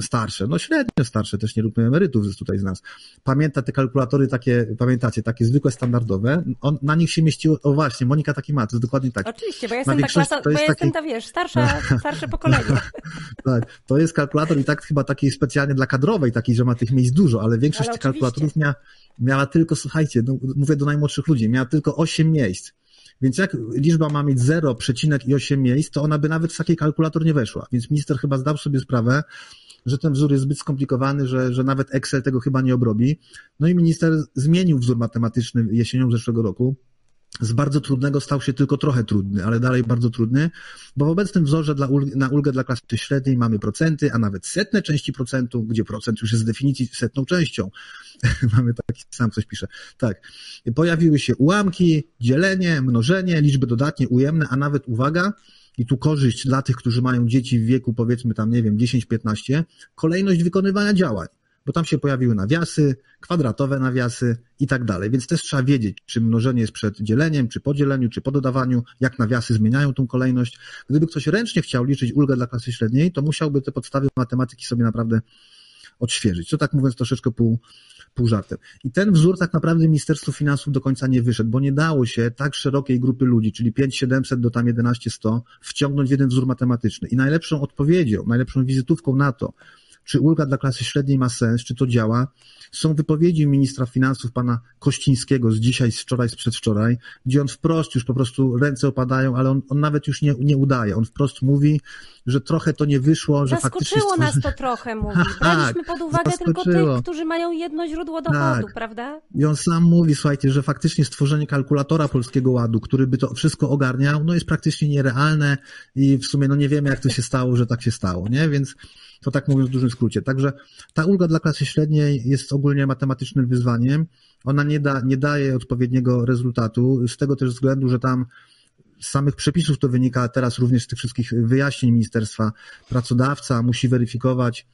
starsze, no średnio starsze, też nie róbmy emerytów tutaj z nas. Pamięta te kalkulatory takie, pamiętacie, takie zwykłe, standardowe, on, na nich się mieściło, o właśnie, Monika taki ma, to jest dokładnie tak. Oczywiście, bo ja jestem ta klasa, bo ja taki... jestem ta, wiesz, starsza, starsze pokolenie. tak, to jest kalkulator i tak chyba taki specjalnie dla kadrowej, taki, że ma tych miejsc dużo, ale większość ale tych kalkulatorów miała, miała tylko, słuchajcie, no, mówię do najmłodszych ludzi, miała tylko 8 miejsc. Więc jak liczba ma mieć 0,8 miejsc, to ona by nawet w taki kalkulator nie weszła. Więc minister chyba zdał sobie sprawę, że ten wzór jest zbyt skomplikowany, że, że nawet Excel tego chyba nie obrobi. No i minister zmienił wzór matematyczny jesienią zeszłego roku z bardzo trudnego stał się tylko trochę trudny, ale dalej bardzo trudny, bo w obecnym wzorze dla ulg, na ulgę dla klasy średniej mamy procenty, a nawet setne części procentu, gdzie procent już jest z definicji setną częścią. mamy taki sam coś pisze. Tak. Pojawiły się ułamki, dzielenie, mnożenie, liczby dodatnie, ujemne, a nawet uwaga, i tu korzyść dla tych, którzy mają dzieci w wieku powiedzmy tam, nie wiem, 10-15, kolejność wykonywania działań bo tam się pojawiły nawiasy, kwadratowe nawiasy i tak dalej. Więc też trzeba wiedzieć, czy mnożenie jest przed dzieleniem, czy po dzieleniu, czy po dodawaniu, jak nawiasy zmieniają tą kolejność. Gdyby ktoś ręcznie chciał liczyć ulgę dla klasy średniej, to musiałby te podstawy matematyki sobie naprawdę odświeżyć. To tak mówiąc troszeczkę pół, pół żartem. I ten wzór tak naprawdę Ministerstwo Finansów do końca nie wyszedł, bo nie dało się tak szerokiej grupy ludzi, czyli 5700 do tam 11100, wciągnąć w jeden wzór matematyczny. I najlepszą odpowiedzią, najlepszą wizytówką na to, czy ulga dla klasy średniej ma sens, czy to działa. Są wypowiedzi ministra finansów pana Kościńskiego z dzisiaj, z wczoraj, z przedwczoraj, gdzie on wprost już po prostu ręce opadają, ale on, on nawet już nie, nie udaje. On wprost mówi, że trochę to nie wyszło, że faktycznie... Zaskoczyło nas to trochę, mówi. Braliśmy pod uwagę tylko tych, którzy mają jedno źródło dochodu, tak. prawda? I on sam mówi, słuchajcie, że faktycznie stworzenie kalkulatora Polskiego Ładu, który by to wszystko ogarniał, no jest praktycznie nierealne i w sumie no nie wiemy, jak to się stało, że tak się stało, nie? Więc to tak mówiąc w dużym skrócie. Także ta ulga dla klasy średniej jest ogólnie matematycznym wyzwaniem. Ona nie, da, nie daje odpowiedniego rezultatu, z tego też względu, że tam z samych przepisów to wynika teraz również z tych wszystkich wyjaśnień ministerstwa. Pracodawca musi weryfikować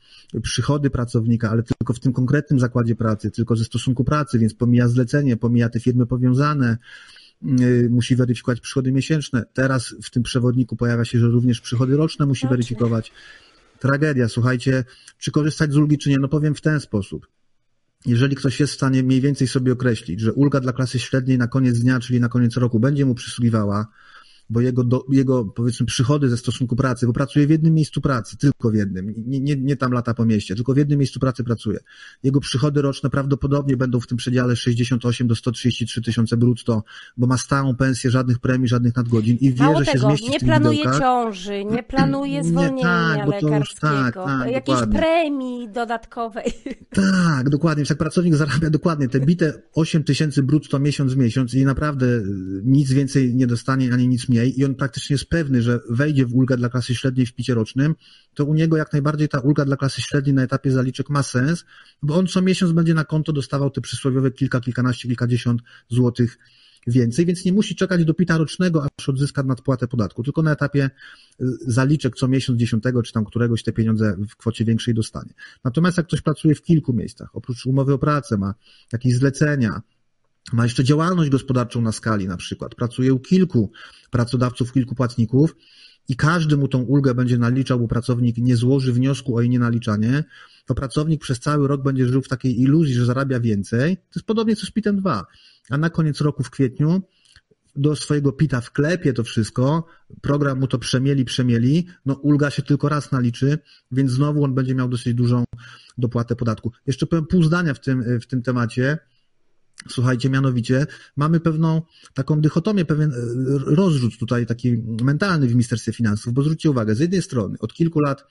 przychody pracownika, ale tylko w tym konkretnym zakładzie pracy, tylko ze stosunku pracy, więc pomija zlecenie, pomija te firmy powiązane, y, musi weryfikować przychody miesięczne. Teraz w tym przewodniku pojawia się, że również przychody roczne musi weryfikować tragedia. Słuchajcie, czy korzystać z ulgi, czy nie? No powiem w ten sposób. Jeżeli ktoś jest w stanie mniej więcej sobie określić, że ulga dla klasy średniej na koniec dnia, czyli na koniec roku będzie mu przysługiwała, bo jego, do, jego powiedzmy przychody ze stosunku pracy, bo pracuje w jednym miejscu pracy, tylko w jednym, nie, nie, nie tam lata po mieście, tylko w jednym miejscu pracy pracuje. Jego przychody roczne prawdopodobnie będą w tym przedziale 68 do 133 tysiące brutto, bo ma stałą pensję, żadnych premii, żadnych nadgodzin i wie, Mało że tego, się zmieści nie w planuje widełkach. ciąży, nie planuje zwolnienia nie, tak, lekarskiego, już, tak, tak, jakiejś dokładnie. premii dodatkowej. Tak, dokładnie. Więc jak pracownik zarabia dokładnie te bite 8 tysięcy brutto miesiąc w miesiąc i naprawdę nic więcej nie dostanie, ani nic mniej i on praktycznie jest pewny, że wejdzie w ulgę dla klasy średniej w picie rocznym, to u niego jak najbardziej ta ulga dla klasy średniej na etapie zaliczek ma sens, bo on co miesiąc będzie na konto dostawał te przysłowiowe kilka, kilkanaście, kilkadziesiąt złotych więcej, więc nie musi czekać do pita rocznego, aż odzyska nadpłatę podatku, tylko na etapie y, zaliczek co miesiąc dziesiątego czy tam któregoś te pieniądze w kwocie większej dostanie. Natomiast jak ktoś pracuje w kilku miejscach, oprócz umowy o pracę, ma jakieś zlecenia, ma jeszcze działalność gospodarczą na skali na przykład, pracuje u kilku pracodawców, kilku płatników i każdy mu tą ulgę będzie naliczał, bo pracownik nie złoży wniosku o jej nienaliczanie, to pracownik przez cały rok będzie żył w takiej iluzji, że zarabia więcej. To jest podobnie co z PIT-em 2. A na koniec roku w kwietniu do swojego PIT-a wklepie to wszystko, program mu to przemieli, przemieli, no ulga się tylko raz naliczy, więc znowu on będzie miał dosyć dużą dopłatę podatku. Jeszcze powiem pół zdania w tym, w tym temacie. Słuchajcie, mianowicie mamy pewną taką dychotomię, pewien e, rozrzut tutaj taki mentalny w Ministerstwie Finansów, bo zwróćcie uwagę, z jednej strony od kilku lat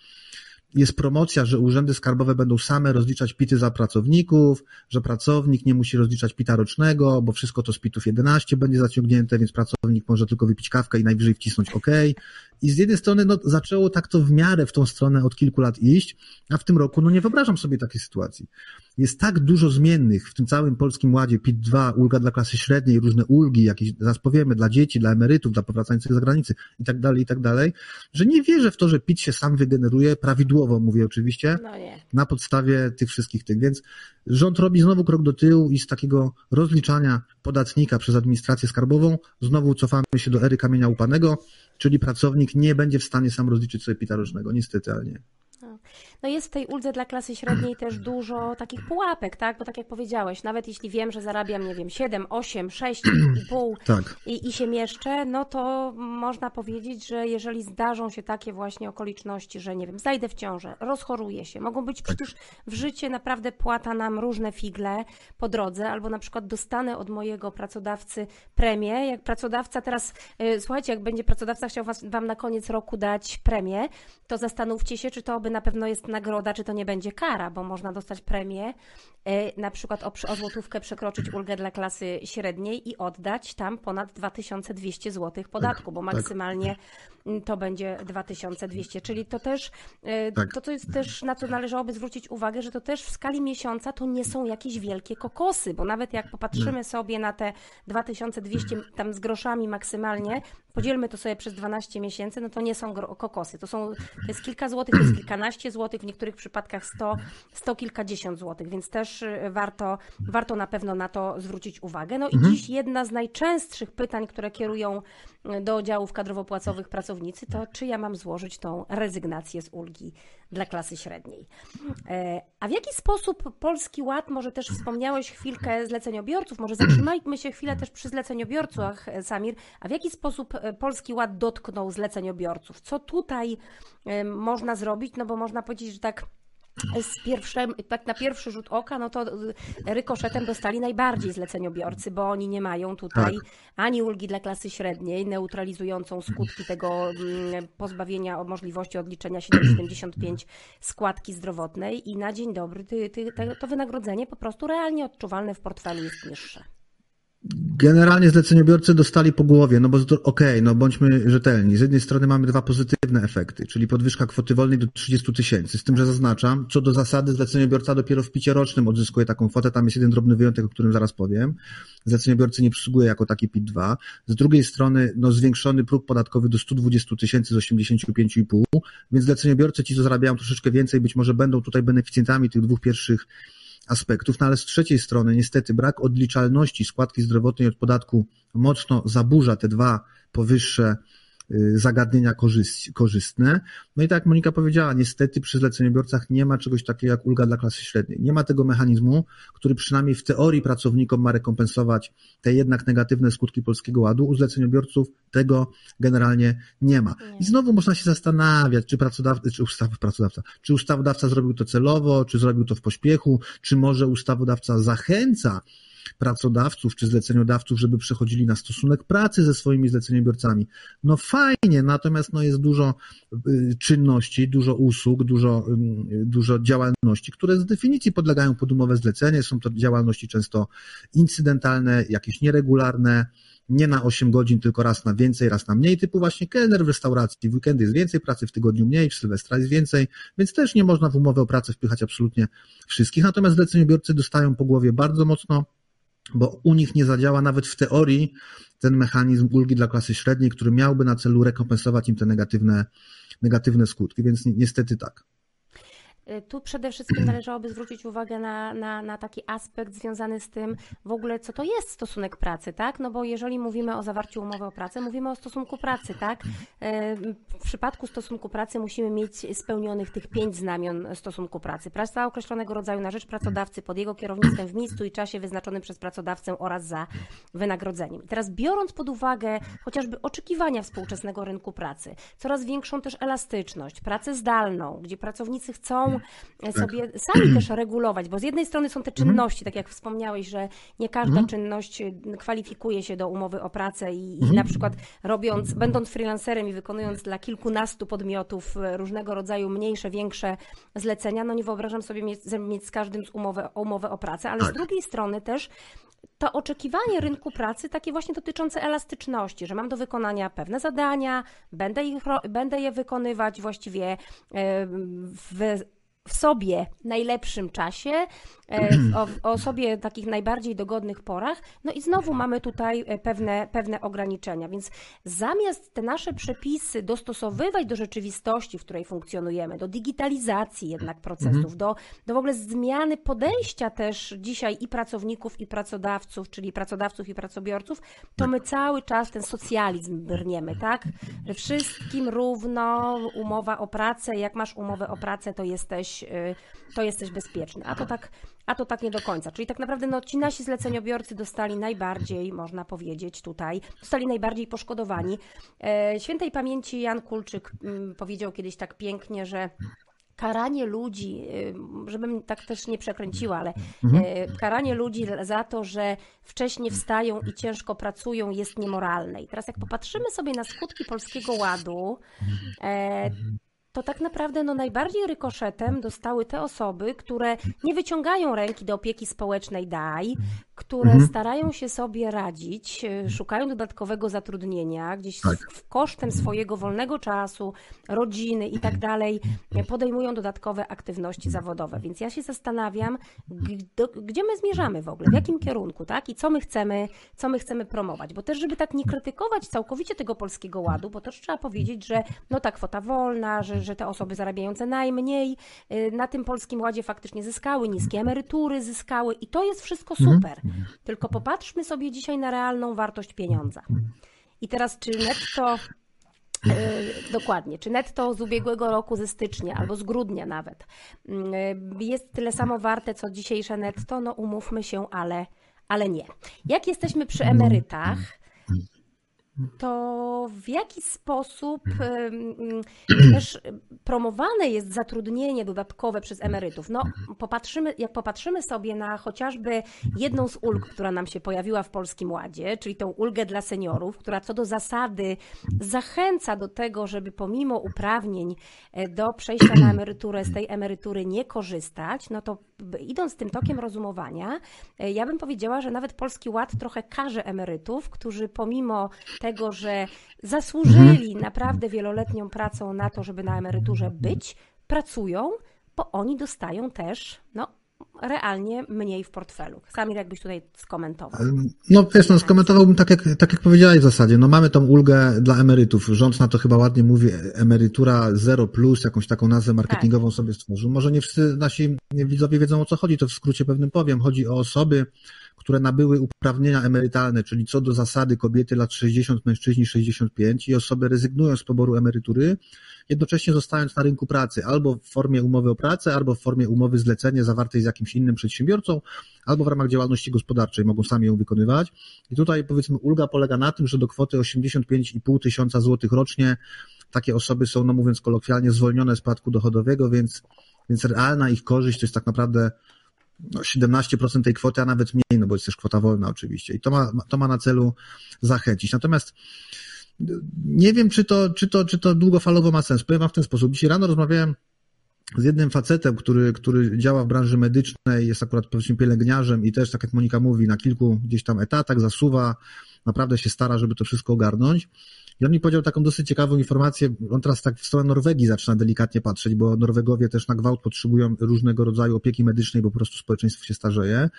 jest promocja, że urzędy skarbowe będą same rozliczać pity za pracowników, że pracownik nie musi rozliczać pita rocznego, bo wszystko to z pitów 11 będzie zaciągnięte, więc pracownik może tylko wypić kawkę i najwyżej wcisnąć OK. I z jednej strony no, zaczęło tak to w miarę w tą stronę od kilku lat iść, a w tym roku no nie wyobrażam sobie takiej sytuacji. Jest tak dużo zmiennych w tym całym polskim ładzie, PIT-2, ulga dla klasy średniej, różne ulgi, jakieś, zaraz powiemy, dla dzieci, dla emerytów, dla powracających z zagranicy i tak dalej, i tak dalej, że nie wierzę w to, że PIT się sam wygeneruje prawidłowo, mówię oczywiście, No na podstawie tych wszystkich tych. Więc rząd robi znowu krok do tyłu i z takiego rozliczania podatnika przez administrację skarbową znowu cofamy się do ery kamienia łupanego, czyli pracownik nie będzie w stanie sam rozliczyć sobie pita rocznego. Niestety, ale nie. No jest w tej uldze dla klasy średniej też dużo takich pułapek, tak? Bo tak jak powiedziałeś, nawet jeśli wiem, że zarabiam, nie wiem, 7, 8, 6,5 Tak. i, i się mieszczę, no to można powiedzieć, że jeżeli zdarzą się takie właśnie okoliczności, że nie wiem, zajdę w ciążę, rozchoruję się, mogą być przecież w życie naprawdę płata nam różne figle po drodze, albo na przykład dostanę od mojego pracodawcy premię. Jak pracodawca teraz, y, słuchajcie, jak będzie pracodawca chciał was, wam na koniec roku dać premię, to zastanówcie się, czy to by na pewno jest nagroda, czy to nie będzie kara, bo można dostać premię, y, na przykład o, o złotówkę przekroczyć ulgę dla klasy średniej i oddać tam ponad 2200 zł podatku, bo tak. maksymalnie to będzie 2200, czyli to też, y, Tak. to co jest też, na co należałoby zwrócić uwagę, że to też w skali miesiąca to nie są jakieś wielkie kokosy, bo nawet jak popatrzymy sobie na te 2200 tam z groszami maksymalnie, podzielmy to sobie przez 12 miesięcy, no to nie są kokosy, to są, to jest kilka złotych, to jest kilkanaście złotych, w niektórych przypadkach 100, 100 kilkadziesiąt złotych, więc też y, warto, warto na pewno na to zwrócić uwagę. No i dziś jedna z najczęstszych pytań, które kierują y, do oddziałów kadrowo-płacowych pracownicy, to czy ja mam złożyć tą rezygnację z ulgi dla klasy średniej. E, A w jaki sposób Polski Ład, może też wspomniałeś chwilkę zleceniobiorców, może zatrzymajmy się chwilę też przy zleceniobiorcach, e, Samir, a w jaki sposób e, Polski Ład dotknął zleceniobiorców? Co tutaj można zrobić? No bo można powiedzieć, że tak z pierwszym, tak na pierwszy rzut oka, no to y, rykoszetem dostali najbardziej zleceniobiorcy, bo oni nie mają tutaj Tak. ani ulgi dla klasy średniej, neutralizującą skutki tego mm, pozbawienia o możliwości odliczenia 7,75 składki zdrowotnej i na dzień dobry ty, ty, to wynagrodzenie po prostu realnie odczuwalne w portfelu jest niższe. Generalnie zleceniobiorcy dostali po głowie, no bo okej, no bądźmy rzetelni. Z jednej strony mamy dwa pozytywne efekty, czyli podwyżka kwoty wolnej do 30 tysięcy. Z tym, że zaznaczam, co do zasady zleceniobiorca dopiero w picie rocznym odzyskuje taką kwotę. Tam jest jeden drobny wyjątek, o którym zaraz powiem. Zleceniobiorcy nie przysługuje jako taki PIT-2. Z drugiej strony, no zwiększony próg podatkowy do 120 tysięcy z 85,5, więc zleceniobiorcy, ci co zarabiają troszeczkę więcej, być może będą tutaj beneficjentami tych dwóch pierwszych aspektów, no ale z trzeciej strony niestety brak odliczalności składki zdrowotnej od podatku mocno zaburza te dwa powyższe zagadnienia korzyst, korzystne. No i tak jak Monika powiedziała, niestety przy zleceniobiorcach nie ma czegoś takiego jak ulga dla klasy średniej. Nie ma tego mechanizmu, który przynajmniej w teorii pracownikom ma rekompensować te jednak negatywne skutki polskiego ładu. U zleceniobiorców tego generalnie nie ma. I znowu można się zastanawiać, czy pracodawca, czy ustaw, pracodawca, czy ustawodawca zrobił to celowo, czy zrobił to w pośpiechu, czy może ustawodawca zachęca pracodawców czy zleceniodawców, żeby przechodzili na stosunek pracy ze swoimi zleceniobiorcami. No fajnie, natomiast no jest dużo y, czynności, dużo usług, dużo, dużo działalności, które z definicji podlegają pod umowę zlecenie. Są to działalności często incydentalne, jakieś nieregularne, nie na 8 godzin, tylko raz na więcej, raz na mniej, typu właśnie kelner w restauracji. W weekendy jest więcej pracy, w tygodniu mniej, w Sylwestra jest więcej, więc też nie można w umowę o pracę wpychać absolutnie wszystkich. Natomiast zleceniobiorcy dostają po głowie bardzo mocno, bo u nich nie zadziała nawet w teorii ten mechanizm ulgi dla klasy średniej, który miałby na celu rekompensować im te negatywne, negatywne skutki, więc ni- niestety tak. Y, Tu przede wszystkim należałoby zwrócić uwagę na, na, na taki aspekt związany z tym w ogóle, co to jest stosunek pracy, tak? No bo jeżeli mówimy o zawarciu umowy o pracę, mówimy o stosunku pracy, tak? Y, W przypadku stosunku pracy musimy mieć spełnionych tych pięć znamion stosunku pracy. Praca określonego rodzaju na rzecz pracodawcy pod jego kierownictwem w miejscu i czasie wyznaczonym przez pracodawcę oraz za wynagrodzeniem. I teraz biorąc pod uwagę chociażby oczekiwania współczesnego rynku pracy, coraz większą też elastyczność, pracę zdalną, gdzie pracownicy chcą e, sobie sami też regulować, bo z jednej strony są te czynności, tak jak wspomniałeś, że nie każda czynność e, kwalifikuje się do umowy o pracę i, i na przykład robiąc, będąc freelancerem i wykonując dla kilkunastu podmiotów e, różnego rodzaju mniejsze, większe zlecenia, no nie wyobrażam sobie mieć, mieć z każdym z umowę, umowę o pracę, ale z Tak. drugiej strony też to oczekiwanie rynku pracy, takie właśnie dotyczące elastyczności, że mam do wykonania pewne zadania, będę, ich, będę je wykonywać właściwie e, w, w sobie najlepszym czasie, e, o, o sobie takich najbardziej dogodnych porach. No i znowu mamy tutaj e, pewne, pewne ograniczenia, więc zamiast te nasze przepisy dostosowywać do rzeczywistości, w której funkcjonujemy, do digitalizacji jednak procesów, do, do w ogóle zmiany podejścia też dzisiaj i pracowników, i pracodawców, czyli pracodawców i pracobiorców, to my cały czas ten socjalizm brniemy, tak? Że wszystkim równo umowa o pracę, jak masz umowę o pracę, to jesteś, y, to jesteś bezpieczny. A to tak, a to tak nie do końca. Czyli tak naprawdę no, ci nasi zleceniobiorcy dostali najbardziej, można powiedzieć tutaj, zostali najbardziej poszkodowani. E, Świętej pamięci Jan Kulczyk mm, powiedział kiedyś tak pięknie, że karanie ludzi, y, żebym tak też nie przekręciła, ale y, karanie ludzi za to, że wcześniej wstają i ciężko pracują jest niemoralne. I teraz jak popatrzymy sobie na skutki Polskiego Ładu, e, to tak naprawdę no, najbardziej rykoszetem dostały te osoby, które nie wyciągają ręki do opieki społecznej DAI, które starają się sobie radzić, e, szukają dodatkowego zatrudnienia, gdzieś Tak. w kosztem swojego wolnego czasu, rodziny i tak dalej, e, podejmują dodatkowe aktywności zawodowe. Więc ja się zastanawiam, do, gdzie my zmierzamy w ogóle, w jakim kierunku, tak? I co my chcemy, co my chcemy promować. Bo też, żeby tak nie krytykować całkowicie tego polskiego ładu, bo też trzeba powiedzieć, że no ta kwota wolna, że, że te osoby zarabiające najmniej y, na tym polskim ładzie faktycznie zyskały, niskie emerytury zyskały i to jest wszystko super. Tylko popatrzmy sobie dzisiaj na realną wartość pieniądza. I teraz, czy netto E, Dokładnie. Czy netto z ubiegłego roku, ze stycznia albo z grudnia nawet, e, jest tyle samo warte, co dzisiejsze netto? No umówmy się, ale, ale nie. Jak jesteśmy przy emerytach, to w jaki sposób em, też promowane jest zatrudnienie dodatkowe przez emerytów? No, popatrzymy, jak popatrzymy sobie na chociażby jedną z ulg, która nam się pojawiła w Polskim Ładzie, czyli tą ulgę dla seniorów, która co do zasady zachęca do tego, żeby pomimo uprawnień e, do przejścia na emeryturę z tej emerytury nie korzystać, no to idąc tym tokiem rozumowania, e, ja bym powiedziała, że nawet Polski Ład trochę karze emerytów, którzy pomimo tego, że zasłużyli naprawdę wieloletnią pracą na to, żeby na emeryturze być, pracują, bo oni dostają też, no, realnie mniej w portfelu. Samir, jakbyś tutaj skomentował. No wiesz, no skomentowałbym tak jak, tak jak powiedziałeś w zasadzie. No mamy tą ulgę dla emerytów. Rząd na to chyba ładnie mówi emerytura 0 plus, jakąś taką nazwę marketingową sobie stworzył. Może nie wszyscy nasi widzowie wiedzą o co chodzi, to w skrócie pewnym powiem. Chodzi o osoby, które nabyły uprawnienia emerytalne, czyli co do zasady kobiety lat 60, mężczyźni 65 i osoby rezygnują z poboru emerytury, jednocześnie zostając na rynku pracy albo w formie umowy o pracę, albo w formie umowy zlecenie zawartej z jakimś innym przedsiębiorcą, albo w ramach działalności gospodarczej mogą sami ją wykonywać. I tutaj powiedzmy ulga polega na tym, że do kwoty 85,5 tysiąca złotych rocznie takie osoby są, no mówiąc kolokwialnie, zwolnione z podatku dochodowego, więc, więc realna ich korzyść to jest tak naprawdę no 17% tej kwoty, a nawet mniej, no bo jest też kwota wolna oczywiście. I to ma, to ma na celu zachęcić. Natomiast nie wiem, czy to, czy to, czy to długofalowo ma sens. Powiem wam w ten sposób. Dzisiaj rano rozmawiałem z jednym facetem, który, który działa w branży medycznej, jest akurat powiedzmy pielęgniarzem i też, tak jak Monika mówi, na kilku gdzieś tam etatach zasuwa, naprawdę się stara, żeby to wszystko ogarnąć. I on mi powiedział taką dosyć ciekawą informację. On teraz tak w stronę Norwegii zaczyna delikatnie patrzeć, bo Norwegowie też na gwałt potrzebują różnego rodzaju opieki medycznej, bo po prostu społeczeństwo się starzeje.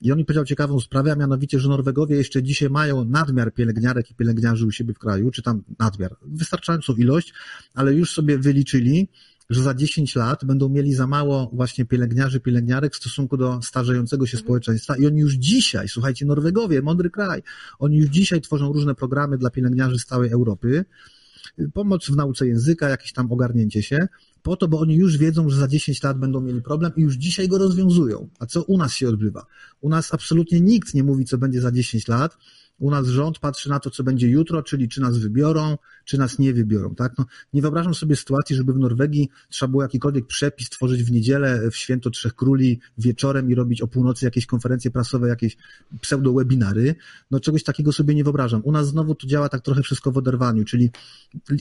I on mi powiedział ciekawą sprawę, a mianowicie, że Norwegowie jeszcze dzisiaj mają nadmiar pielęgniarek i pielęgniarzy u siebie w kraju, czy tam nadmiar, wystarczającą ilość, ale już sobie wyliczyli, że za 10 lat będą mieli za mało właśnie pielęgniarzy, pielęgniarek w stosunku do starzejącego się społeczeństwa i oni już dzisiaj, słuchajcie, Norwegowie, mądry kraj, oni już dzisiaj tworzą różne programy dla pielęgniarzy z całej Europy, pomoc w nauce języka, jakieś tam ogarnięcie się, po to, bo oni już wiedzą, że za 10 lat będą mieli problem i już dzisiaj go rozwiązują. A co u nas się odbywa? U nas absolutnie nikt nie mówi, co będzie za 10 lat. U nas rząd patrzy na to, co będzie jutro, czyli czy nas wybiorą, czy nas nie wybiorą, tak? No, nie wyobrażam sobie sytuacji, żeby w Norwegii trzeba było jakikolwiek przepis tworzyć w niedzielę, w święto Trzech Króli wieczorem i robić o północy jakieś konferencje prasowe, jakieś pseudo-webinary. No czegoś takiego sobie nie wyobrażam. U nas znowu to działa tak trochę wszystko w oderwaniu, czyli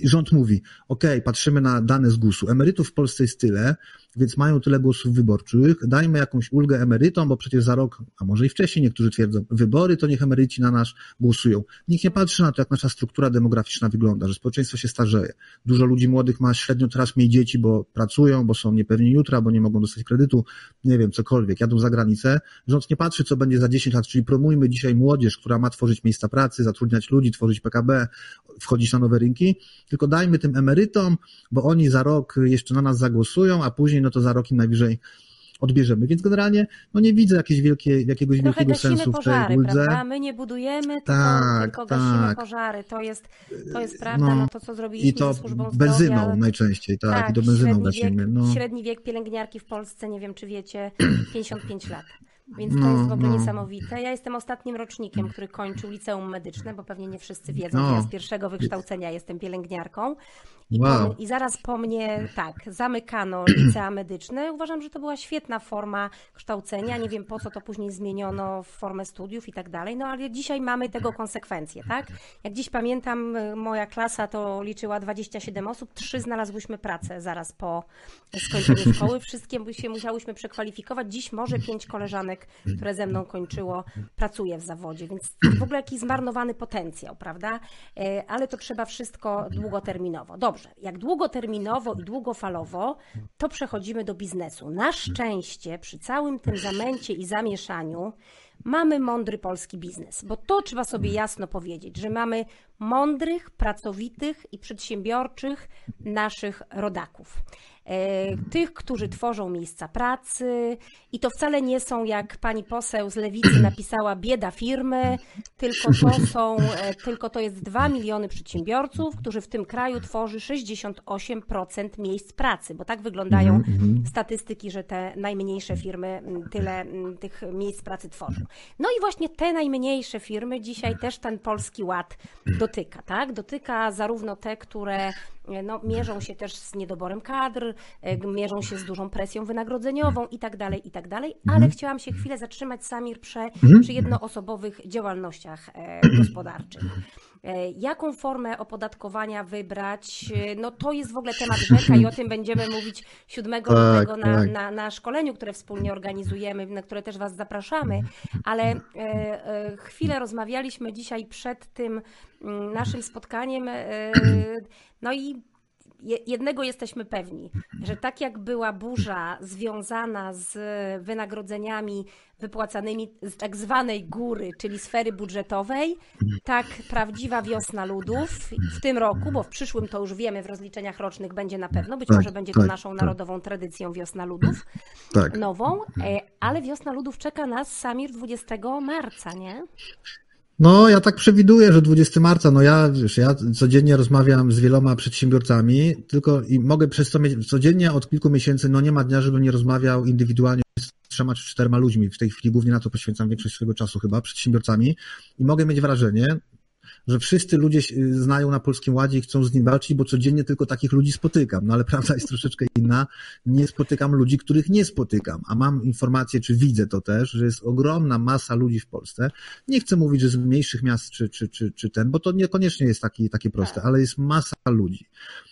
rząd mówi, ok, patrzymy na dane z GUS-u, emerytów w Polsce jest tyle, więc mają tyle głosów wyborczych, dajmy jakąś ulgę emerytom, bo przecież za rok, a może i wcześniej niektórzy twierdzą, wybory to niech emeryci na nas głosują. Nikt nie patrzy na to, jak nasza struktura demograficzna wygląda, że społeczeństwo się starzeje. Dużo ludzi młodych ma średnio teraz mniej dzieci, bo pracują, bo są niepewni jutra, bo nie mogą dostać kredytu, nie wiem, cokolwiek, jadą za granicę. Rząd nie patrzy, co będzie za 10 lat, czyli promujmy dzisiaj młodzież, która ma tworzyć miejsca pracy, zatrudniać ludzi, tworzyć PKB, wchodzić na nowe rynki, tylko dajmy tym emerytom, bo oni za rok jeszcze na nas zagłosują, a później no to za rok im najwyżej odbierzemy. Więc generalnie no nie widzę jakiejś wielkiej, jakiegoś Trochę wielkiego sensu pożary, w tej uldze. prawda? My nie budujemy, Tak, tylko, tylko gasimy tak. pożary. To jest, to jest prawda, no, No, to co zrobiliśmy I to ze służbą benzyną zdrowia. najczęściej, tak, i to benzyną wiek, No. średni wiek pielęgniarki w Polsce, nie wiem czy wiecie, 55 lat. Więc to No, jest w ogóle no. niesamowite. Ja jestem ostatnim rocznikiem, który kończył liceum medyczne, bo pewnie nie wszyscy wiedzą, No. że ja z pierwszego wykształcenia jestem pielęgniarką. I, Wow. I zaraz po mnie, tak, zamykano licea medyczne. Uważam, że to była świetna forma kształcenia. Nie wiem, po co to później zmieniono w formę studiów i tak dalej, no ale dzisiaj mamy tego konsekwencje, tak? Jak dziś pamiętam, y, moja klasa to liczyła 27 osób, trzy znalazłyśmy pracę zaraz po skończeniu szkoły. Wszystkie się musiałyśmy przekwalifikować. Dziś może pięć koleżanek, które ze mną kończyło, pracuje w zawodzie, więc w ogóle jakiś zmarnowany potencjał, prawda? E, Ale to trzeba wszystko długoterminowo. Dobrze, jak długoterminowo i długofalowo, to przechodzimy do biznesu. Na szczęście przy całym tym zamęcie i zamieszaniu mamy mądry polski biznes, bo to trzeba sobie jasno powiedzieć, że mamy mądrych, pracowitych i przedsiębiorczych naszych rodaków. E, Tych, którzy tworzą miejsca pracy i to wcale nie są, jak pani poseł z Lewicy napisała, bieda firmy, tylko to są, e, tylko to jest 2 miliony przedsiębiorców, którzy w tym kraju tworzy 68% miejsc pracy, bo tak wyglądają statystyki, że te najmniejsze firmy tyle tych miejsc pracy tworzą. No i właśnie te najmniejsze firmy dzisiaj też ten polski ład dotyka, tak? Dotyka zarówno te, które no, mierzą się też z niedoborem kadr, e, mierzą się z dużą presją wynagrodzeniową i tak dalej, i tak dalej, ale chciałam się chwilę zatrzymać, Samir, przy, przy jednoosobowych działalnościach e, gospodarczych. E, Jaką formę opodatkowania wybrać? E, No to jest w ogóle temat rzeka i o tym będziemy mówić 7 Tak, lutego na, tak. na, na szkoleniu, które wspólnie organizujemy, na które też Was zapraszamy, ale e, e, chwilę rozmawialiśmy dzisiaj przed tym mm, naszym spotkaniem, e, no i jednego jesteśmy pewni, że tak jak była burza związana z wynagrodzeniami wypłacanymi z tak zwanej góry, czyli sfery budżetowej, tak prawdziwa wiosna ludów w tym roku, bo w przyszłym to już wiemy w rozliczeniach rocznych będzie na pewno, być Tak, może będzie to tak, naszą tak. narodową tradycją wiosna ludów, nową, e, ale wiosna ludów czeka nas Samir 20 marca, nie? No, ja tak przewiduję, że 20 marca, no ja, wiesz, ja codziennie rozmawiam z wieloma przedsiębiorcami, tylko i mogę przez to mieć, codziennie od kilku miesięcy, no nie ma dnia, żebym nie rozmawiał indywidualnie z trzema czy czterema ludźmi. W tej chwili głównie na to poświęcam większość swojego czasu chyba, przedsiębiorcami i mogę mieć wrażenie, że wszyscy ludzie się- znają na Polskim Ładzie i chcą z nim walczyć, bo codziennie tylko takich ludzi spotykam. No ale prawda jest troszeczkę inna. Nie spotykam ludzi, których nie spotykam, a mam informację, czy widzę to też, że jest ogromna masa ludzi w Polsce. Nie chcę mówić, że z mniejszych miast czy, czy, czy, czy ten, bo to niekoniecznie jest taki, takie proste, ale jest masa ludzi,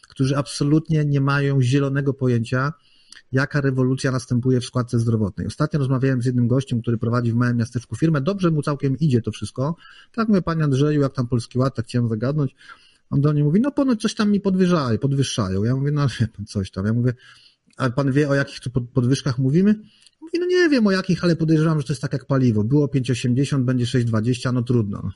którzy absolutnie nie mają zielonego pojęcia, jaka rewolucja następuje w składce zdrowotnej. Ostatnio rozmawiałem z jednym gościem, który prowadzi w małym miasteczku firmę. Dobrze mu całkiem idzie to wszystko. Tak mówię, panie Andrzeju, jak tam Polski Ład, tak chciałem zagadnąć. On do mnie mówi, no ponoć coś tam mi podwyższają, podwyższają. Ja mówię, no pan, coś tam. Ja mówię, a pan wie, o jakich tu pod- podwyżkach mówimy? Mówi, no nie wiem o jakich, ale podejrzewam, że to jest tak jak paliwo. Było 5,80, będzie 6,20, no trudno.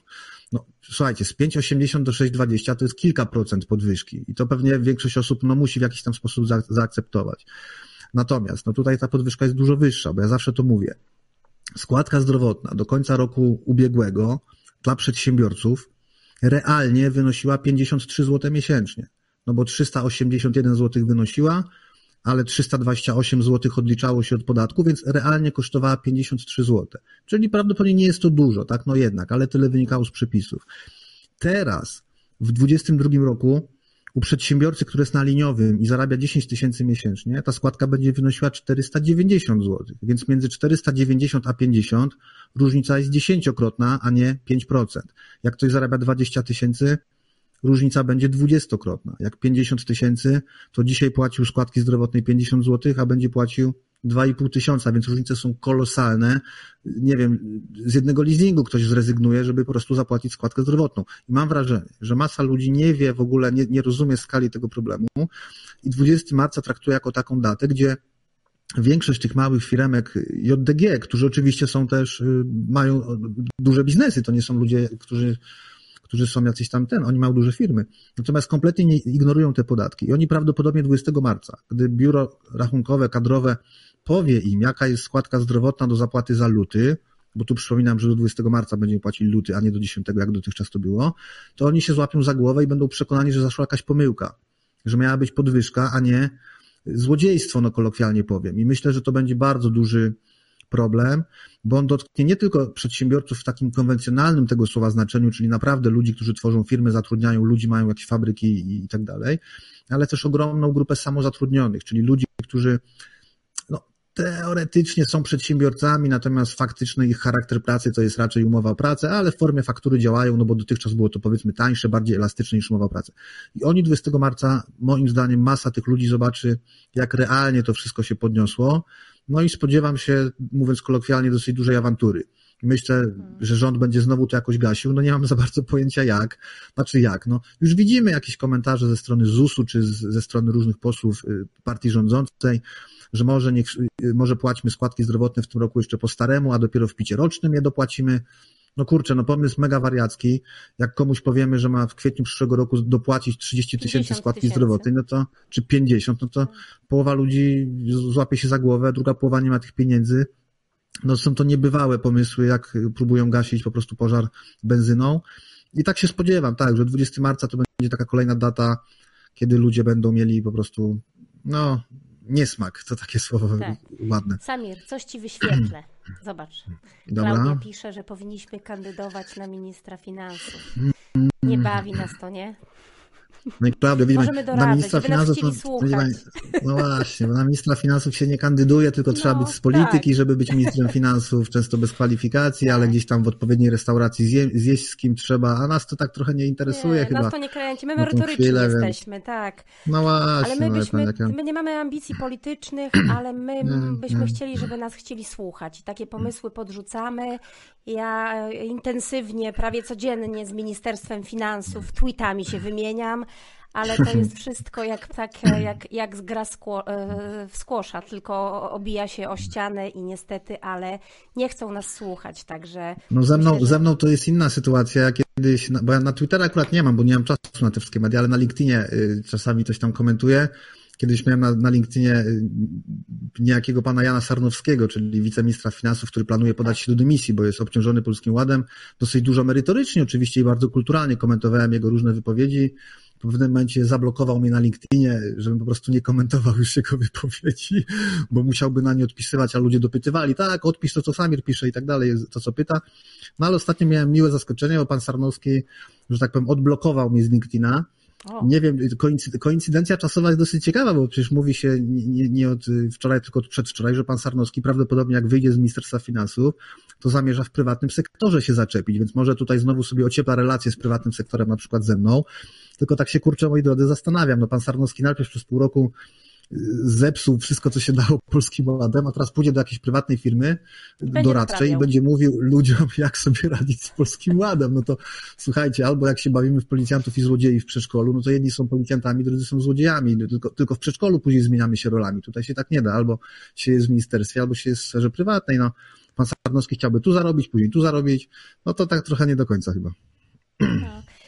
No, słuchajcie, z 5,80 do 6,20 to jest kilka procent podwyżki i to pewnie większość osób no, musi w jakiś tam sposób za, zaakceptować. Natomiast no, tutaj ta podwyżka jest dużo wyższa, bo ja zawsze to mówię. Składka zdrowotna do końca roku ubiegłego dla przedsiębiorców realnie wynosiła 53 zł miesięcznie. No bo 381 zł wynosiła, ale 328 zł odliczało się od podatku, więc realnie kosztowała 53 zł. Czyli prawdopodobnie nie jest to dużo, tak? No jednak, ale tyle wynikało z przepisów. Teraz w 2022 roku u przedsiębiorcy, który jest na liniowym i zarabia 10 tysięcy miesięcznie, ta składka będzie wynosiła 490 zł. Więc między 490 a 50 różnica jest dziesięciokrotna, a nie 5%. Jak ktoś zarabia 20 tysięcy, różnica będzie dwudziestokrotna. Jak 50 tysięcy, to dzisiaj płacił składki zdrowotnej 50 zł, a będzie płacił 2,5 tysiąca, więc różnice są kolosalne. Nie wiem, z jednego leasingu ktoś zrezygnuje, żeby po prostu zapłacić składkę zdrowotną. I mam wrażenie, że masa ludzi nie wie w ogóle, nie, nie rozumie skali tego problemu i 20 marca traktuje jako taką datę, gdzie większość tych małych firemek JDG, którzy oczywiście są też, y, mają duże biznesy, to nie są ludzie, którzy którzy są jacyś tam ten, oni mają duże firmy. Natomiast kompletnie nie ignorują te podatki. I oni prawdopodobnie 20 marca, gdy biuro rachunkowe, kadrowe powie im, jaka jest składka zdrowotna do zapłaty za luty, bo tu przypominam, że do 20 marca będziemy płacili luty, a nie do 10, jak dotychczas to było, to oni się złapią za głowę i będą przekonani, że zaszła jakaś pomyłka, że miała być podwyżka, a nie złodziejstwo, no kolokwialnie powiem. I myślę, że to będzie bardzo duży problem, bo on dotknie nie tylko przedsiębiorców w takim konwencjonalnym tego słowa znaczeniu, czyli naprawdę ludzi, którzy tworzą firmy, zatrudniają ludzi, mają jakieś fabryki i tak dalej, ale też ogromną grupę samozatrudnionych, czyli ludzi, którzy teoretycznie są przedsiębiorcami, natomiast faktyczny ich charakter pracy to jest raczej umowa o pracę, ale w formie faktury działają, no bo dotychczas było to powiedzmy tańsze, bardziej elastyczne niż umowa o pracę. I oni 20 marca, moim zdaniem, masa tych ludzi zobaczy, jak realnie to wszystko się podniosło. No i spodziewam się, mówiąc kolokwialnie, dosyć dużej awantury. Myślę, że rząd będzie znowu to jakoś gasił. No nie mam za bardzo pojęcia jak. Znaczy jak. No, już widzimy jakieś komentarze ze strony ZUS-u czy z, ze strony różnych posłów y, partii rządzącej, że może, niech, może płaćmy składki zdrowotne w tym roku jeszcze po staremu, a dopiero w picie rocznym je dopłacimy. No kurczę, no pomysł mega wariacki. Jak komuś powiemy, że ma w kwietniu przyszłego roku dopłacić 30 tysięcy składki zdrowotnej, no to, czy 50, no to połowa ludzi złapie się za głowę, druga połowa nie ma tych pieniędzy. No są to niebywałe pomysły, jak próbują gasić po prostu pożar benzyną. I tak się spodziewam, tak, że 20 marca to będzie taka kolejna data, kiedy ludzie będą mieli po prostu, no, niesmak, to takie słowo tak. ładne. Samir, coś ci wyświetlę. Zobacz. Dobra. Klaudia pisze, że powinniśmy kandydować na ministra finansów. Nie bawi nas to, nie? No i prawda, widzimy, na ministra finansów, no, no właśnie, na ministra finansów się nie kandyduje, tylko no, trzeba być z polityki, tak. żeby być ministrem finansów, często bez kwalifikacji, ale gdzieś tam w odpowiedniej restauracji zje, zjeść z kim trzeba, a nas to tak trochę nie interesuje nie, chyba. Nas to nie kręci, my merytoryczni jesteśmy, tak. No właśnie. Ale my, no byśmy, my nie mamy ambicji politycznych, ale my byśmy chcieli, żeby nas chcieli słuchać. Takie pomysły podrzucamy. Ja e, intensywnie, prawie codziennie z Ministerstwem Finansów tweetami się wymieniam ale to jest wszystko jak, tak, jak, jak gra skło, e, w skłosza, tylko obija się o ścianę i niestety, ale nie chcą nas słuchać, także... No ze mną, ze mną to jest inna sytuacja, kiedyś, bo ja na Twittera akurat nie mam, bo nie mam czasu na te wszystkie media, ale na LinkedInie y, czasami coś tam komentuję. Kiedyś miałem na, na LinkedInie y, niejakiego pana Jana Sarnowskiego, czyli wiceministra finansów, który planuje podać się do dymisji, bo jest obciążony Polskim Ładem. Dosyć dużo merytorycznie oczywiście i bardzo kulturalnie komentowałem jego różne wypowiedzi w pewnym momencie zablokował mnie na LinkedInie, żebym po prostu nie komentował już jego wypowiedzi, bo musiałby na nie odpisywać, a ludzie dopytywali, tak, odpisz to, co Samir pisze i tak dalej, to, co pyta. No ale ostatnio miałem miłe zaskoczenie, bo pan Sarnowski, że tak powiem, odblokował mnie z LinkedIna, o. Nie wiem, koincydencja czasowa jest dosyć ciekawa, bo przecież mówi się nie, nie, od wczoraj, tylko od przedwczoraj, że pan Sarnowski prawdopodobnie jak wyjdzie z Ministerstwa Finansów, to zamierza w prywatnym sektorze się zaczepić, więc może tutaj znowu sobie ociepla relacje z prywatnym sektorem, na przykład ze mną. Tylko tak się kurczę, moi drodzy, zastanawiam. No pan Sarnowski najpierw przez pół roku zepsuł wszystko, co się dało Polskim Ładem, a teraz pójdzie do jakiejś prywatnej firmy będzie doradczej naprawiał. i będzie mówił ludziom, jak sobie radzić z Polskim Ładem. No to słuchajcie, albo jak się bawimy w policjantów i złodziei w przedszkolu, no to jedni są policjantami, drudzy są złodziejami. No tylko, tylko w przedszkolu później zmieniamy się rolami. Tutaj się tak nie da. Albo się jest w ministerstwie, albo się jest w sferze prywatnej. No, pan Sarnowski chciałby tu zarobić, później tu zarobić. No to tak trochę nie do końca chyba. Tak.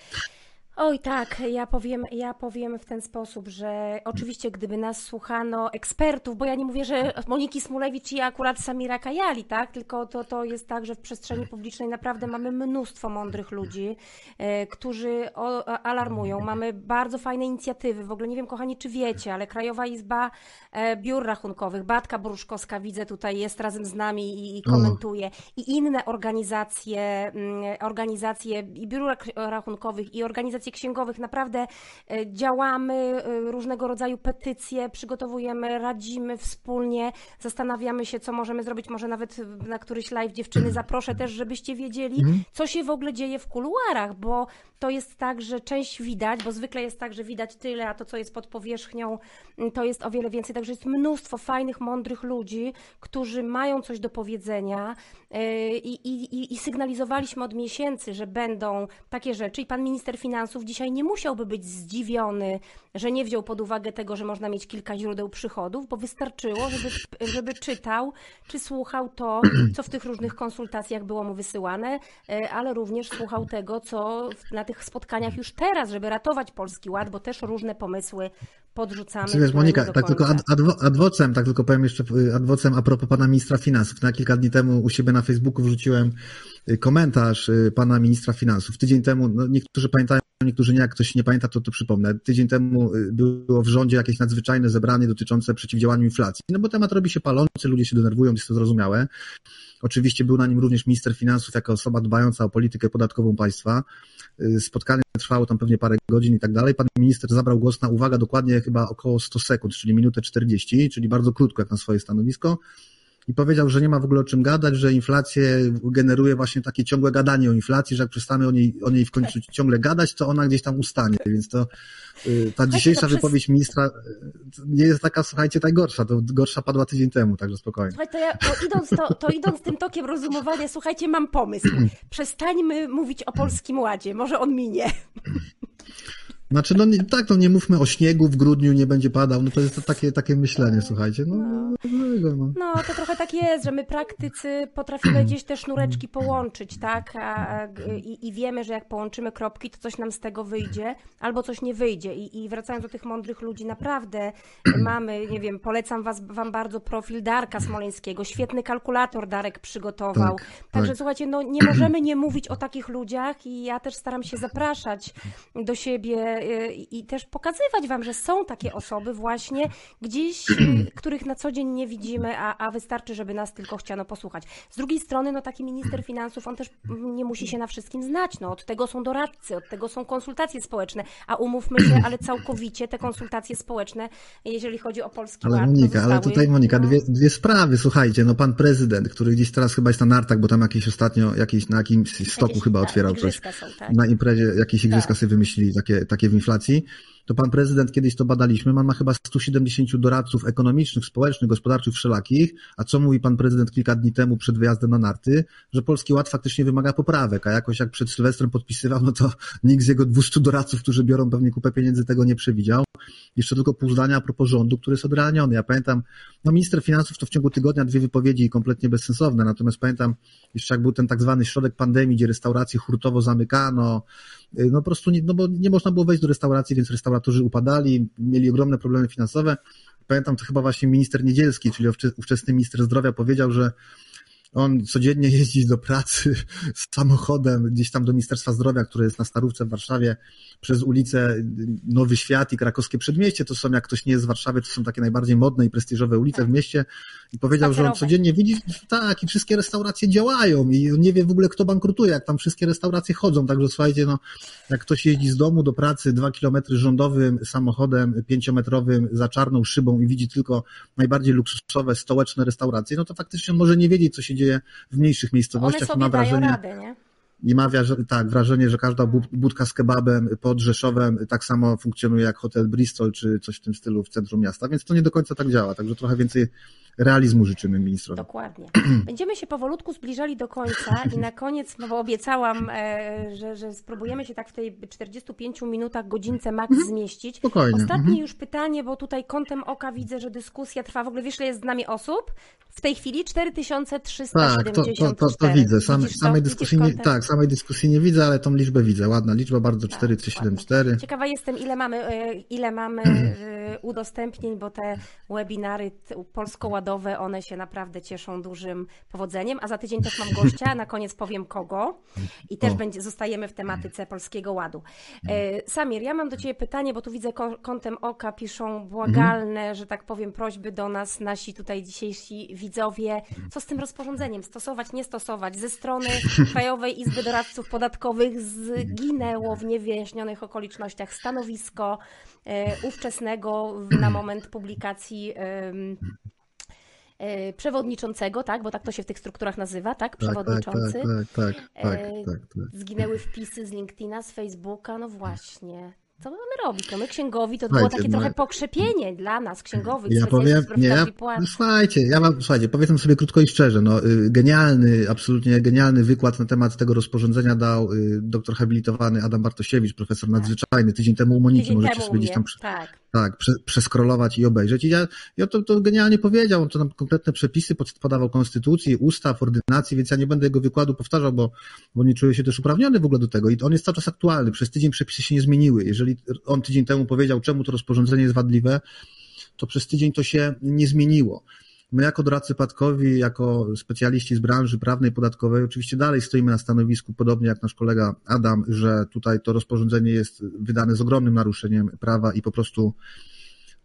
Oj tak, ja powiem, ja powiem w ten sposób, że oczywiście gdyby nas słuchano ekspertów, bo ja nie mówię, że Moniki Smulewicz i akurat Samira Kajali, tak, tylko to, to jest tak, że w przestrzeni publicznej naprawdę mamy mnóstwo mądrych ludzi, e, którzy o, alarmują. Mamy bardzo fajne inicjatywy, w ogóle nie wiem kochani czy wiecie, ale Krajowa Izba e, Biur Rachunkowych, Batka Boruszkowska widzę tutaj jest razem z nami i, i komentuje. I inne organizacje, mm, organizacje i biur rachunkowych i organizacje asocjacje księgowych. Naprawdę e, działamy, e, różnego rodzaju petycje przygotowujemy, radzimy wspólnie, zastanawiamy się, co możemy zrobić. Może nawet na któryś live dziewczyny zaproszę też, żebyście wiedzieli, co się w ogóle dzieje w kuluarach, bo to jest tak, że część widać, bo zwykle jest tak, że widać tyle, a to, co jest pod powierzchnią, mm, to jest o wiele więcej. Także jest mnóstwo fajnych, mądrych ludzi, którzy mają coś do powiedzenia yy, i, i, i sygnalizowaliśmy od miesięcy, że będą takie rzeczy i pan minister finansów dzisiaj nie musiałby być zdziwiony, że nie wziął pod uwagę tego, że można mieć kilka źródeł przychodów, bo wystarczyło, żeby, żeby czytał czy słuchał to, co w tych różnych konsultacjach było mu wysyłane, yy, ale również słuchał tego, co na tych spotkaniach już teraz, żeby ratować Polski Ład, bo też różne pomysły podrzucamy. Wiesz, Monika, tak tylko ad, adwo, adwocem, tak tylko powiem jeszcze adwocem a propos pana ministra finansów. Na kilka dni temu u siebie na Facebooku wrzuciłem y, komentarz y, pana ministra finansów. Tydzień temu, no niektórzy pamiętają, niektórzy nie, jak ktoś nie pamięta, to, to przypomnę. Tydzień temu y, było w rządzie jakieś nadzwyczajne zebranie dotyczące przeciwdziałania inflacji. No bo temat robi się palący, ludzie się denerwują, jest to zrozumiałe. Oczywiście był na nim również minister finansów jako osoba dbająca o politykę podatkową państwa. Spotkanie trwało tam pewnie parę godzin i tak dalej. Pan minister zabrał głos na uwaga dokładnie chyba około 100 sekund, czyli minutę 40, czyli bardzo krótko jak na swoje stanowisko i powiedział, że nie ma w ogóle o czym gadać, że inflację generuje właśnie takie ciągłe gadanie o inflacji, że jak przestamy o niej, o niej w końcu ciągle gadać, to ona gdzieś tam ustanie. Więc to y, ta dzisiejsza wypowiedź ministra y, nie jest taka, słuchajcie, najgorsza. To gorsza padła tydzień temu, także spokojnie. Słuchaj, to, ja, to, idąc, to, to idąc tym tokiem rozumowania, słuchajcie, mam pomysł. Przestańmy mówić o Polskim Ładzie, może on minie. Znaczy, no nie, tak, no nie mówmy o śniegu w grudniu, nie będzie padał, no to jest to takie, takie myślenie, słuchajcie. No, no. No, no. to trochę tak jest, że my praktycy potrafimy gdzieś te sznureczki połączyć, tak? A, i, I wiemy, że jak połączymy kropki, to coś nam z tego wyjdzie, albo coś nie wyjdzie. I, i wracając do tych mądrych ludzi, naprawdę mamy, nie wiem, polecam was, wam bardzo profil Darka Smoleńskiego. Świetny kalkulator Darek przygotował. Tak, Także tak. słuchajcie, no nie możemy nie mówić o takich ludziach i ja też staram się zapraszać do siebie i też pokazywać Wam, że są takie osoby właśnie gdzieś, y, których na co dzień nie widzimy, a, a wystarczy, żeby nas tylko chciano posłuchać. Z drugiej strony, no taki minister finansów, on też nie musi się na wszystkim znać. No, od tego są doradcy, od tego są konsultacje społeczne, a umówmy się, ale całkowicie te konsultacje społeczne, jeżeli chodzi o polski ale Monika, zostały, ale tutaj Monika, no... dwie, dwie sprawy, słuchajcie, no pan prezydent, który gdzieś teraz chyba jest na nartach, bo tam jakieś ostatnio, jakieś, na jakimś stoku jakieś, chyba tak, otwierał coś. Są, tak. Na imprezie jakieś igrzyska tak. sobie wymyślili, takie, takie w inflacji, to pan prezydent kiedyś to badaliśmy, man ma chyba 170 doradców ekonomicznych, społecznych, gospodarczych, wszelakich, a co mówi pan prezydent kilka dni temu przed wyjazdem na narty, że Polski Ład faktycznie wymaga poprawek, a jakoś jak przed Sylwestrem podpisywał, no to nikt z jego 200 doradców, którzy biorą pewnie kupę pieniędzy, tego nie przewidział. Jeszcze tylko pół zdania a propos rządu, który jest odrealniony. Ja pamiętam, no minister finansów to w ciągu tygodnia dwie wypowiedzi kompletnie bezsensowne, natomiast pamiętam jeszcze jak był ten tak zwany środek pandemii, gdzie restauracje hurtowo zamykano, y, no po prostu nie, no bo nie można było wejść do restauracji, więc restauratorzy upadali, mieli ogromne problemy finansowe. Pamiętam, to chyba właśnie minister Niedzielski, czyli ówczesny minister zdrowia powiedział, że on codziennie jeździ do pracy z samochodem gdzieś tam do Ministerstwa Zdrowia, które jest na Starówce w Warszawie, przez ulicę Nowy Świat i Krakowskie Przedmieście. To są, jak ktoś nie jest z Warszawy, to są takie najbardziej modne i prestiżowe ulice w mieście. I powiedział, że on codziennie widzi, tak, i wszystkie restauracje działają i on nie wie w ogóle, kto bankrutuje, jak tam wszystkie restauracje chodzą. Także słuchajcie, no, jak ktoś jeździ z domu do pracy dwa kilometry rządowym samochodem pięciometrowym za czarną szybą i widzi tylko najbardziej luksusowe, stołeczne restauracje, no to faktycznie on może nie wiedzieć, co się dzieje w mniejszych miejscowościach. One ma wrażenie, radę, nie? I ma tak, wrażenie, że każda budka z kebabem pod Rzeszowem tak samo funkcjonuje jak hotel Bristol czy coś w tym stylu w centrum miasta, więc to nie do końca tak działa. Także trochę więcej realizmu życzymy ministrowi. Dokładnie. Będziemy się powolutku zbliżali do końca i na koniec, no bo obiecałam, e, że, że spróbujemy się tak w tej 45 minutach, godzince max mhm. zmieścić. Spokojnie. Ostatnie mhm. już pytanie, bo tutaj kątem oka widzę, że dyskusja trwa. W ogóle wiesz, ile jest z nami osób? W tej chwili 4374. Tak, to, to, to, to widzę. Same, samej, dyskusji nie, tak, samej dyskusji nie widzę, ale tą liczbę widzę. Ładna liczba, bardzo 4374. Tak, Ciekawa jestem, ile mamy, e, ile mamy e, udostępnień, bo te webinary polsko one się naprawdę cieszą dużym powodzeniem, a za tydzień też mam gościa, na koniec powiem kogo. I też będzie, zostajemy w tematyce Polskiego Ładu. E, Samir, ja mam do Ciebie pytanie, bo tu widzę kątem oka piszą błagalne, że tak powiem, prośby do nas, nasi tutaj dzisiejsi widzowie, co z tym rozporządzeniem, stosować, nie stosować, ze strony Krajowej Izby Doradców Podatkowych zginęło w niewyjaśnionych okolicznościach stanowisko e, ówczesnego na moment publikacji przewodniczącego, tak, bo tak to się w tych strukturach nazywa, tak, przewodniczący. Tak, tak, tak, tak, tak, tak. Zginęły wpisy z LinkedIna, z Facebooka, no właśnie. Co my mamy robić? No my księgowi to było takie trochę pokrzepienie dla nas, księgowych, ja powiem, nie, no, słuchajcie, ja wam, słuchajcie, powiedzmy sobie krótko i szczerze, no, y, genialny, absolutnie genialny wykład na temat tego rozporządzenia dał y, doktor habilitowany Adam Bartosiewicz, profesor tak. nadzwyczajny, tydzień temu u Moniki, możecie sobie gdzieś tam tak. Tak, prze, przeskrolować i obejrzeć. I ja, ja to, to genialnie powiedział, on to nam konkretne przepisy podawał konstytucji, ustaw, ordynacji, więc ja nie będę jego wykładu powtarzał, bo, bo nie czuję się też uprawniony w ogóle do tego i on jest cały czas aktualny, przez tydzień przepisy się nie zmieniły. Jeżeli on tydzień temu powiedział, czemu to rozporządzenie jest wadliwe, to przez tydzień to się nie zmieniło. My jako doradcy padkowi, jako specjaliści z branży prawnej podatkowej, oczywiście dalej stoimy na stanowisku, podobnie jak nasz kolega Adam, że tutaj to rozporządzenie jest wydane z ogromnym naruszeniem prawa i po prostu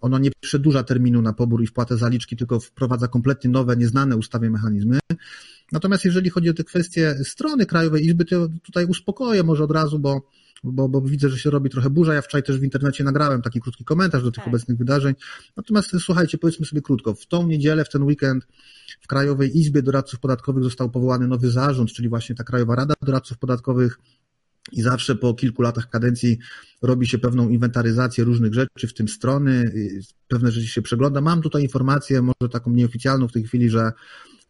ono nie przedłuża terminu na pobór i wpłatę zaliczki, tylko wprowadza kompletnie nowe, nieznane ustawie mechanizmy. Natomiast jeżeli chodzi o te kwestie strony Krajowej Izby, to tutaj uspokoję może od razu, bo bo, bo widzę, że się robi trochę burza. Ja wczoraj też w internecie nagrałem taki krótki komentarz do tych tak. obecnych wydarzeń. Natomiast słuchajcie, powiedzmy sobie krótko, w tą niedzielę, w ten weekend w Krajowej Izbie Doradców Podatkowych został powołany nowy zarząd, czyli właśnie ta Krajowa Rada Doradców Podatkowych. I zawsze po kilku latach kadencji robi się pewną inwentaryzację różnych rzeczy, w tym strony, pewne rzeczy się przegląda. Mam tutaj informację, może taką nieoficjalną w tej chwili, że,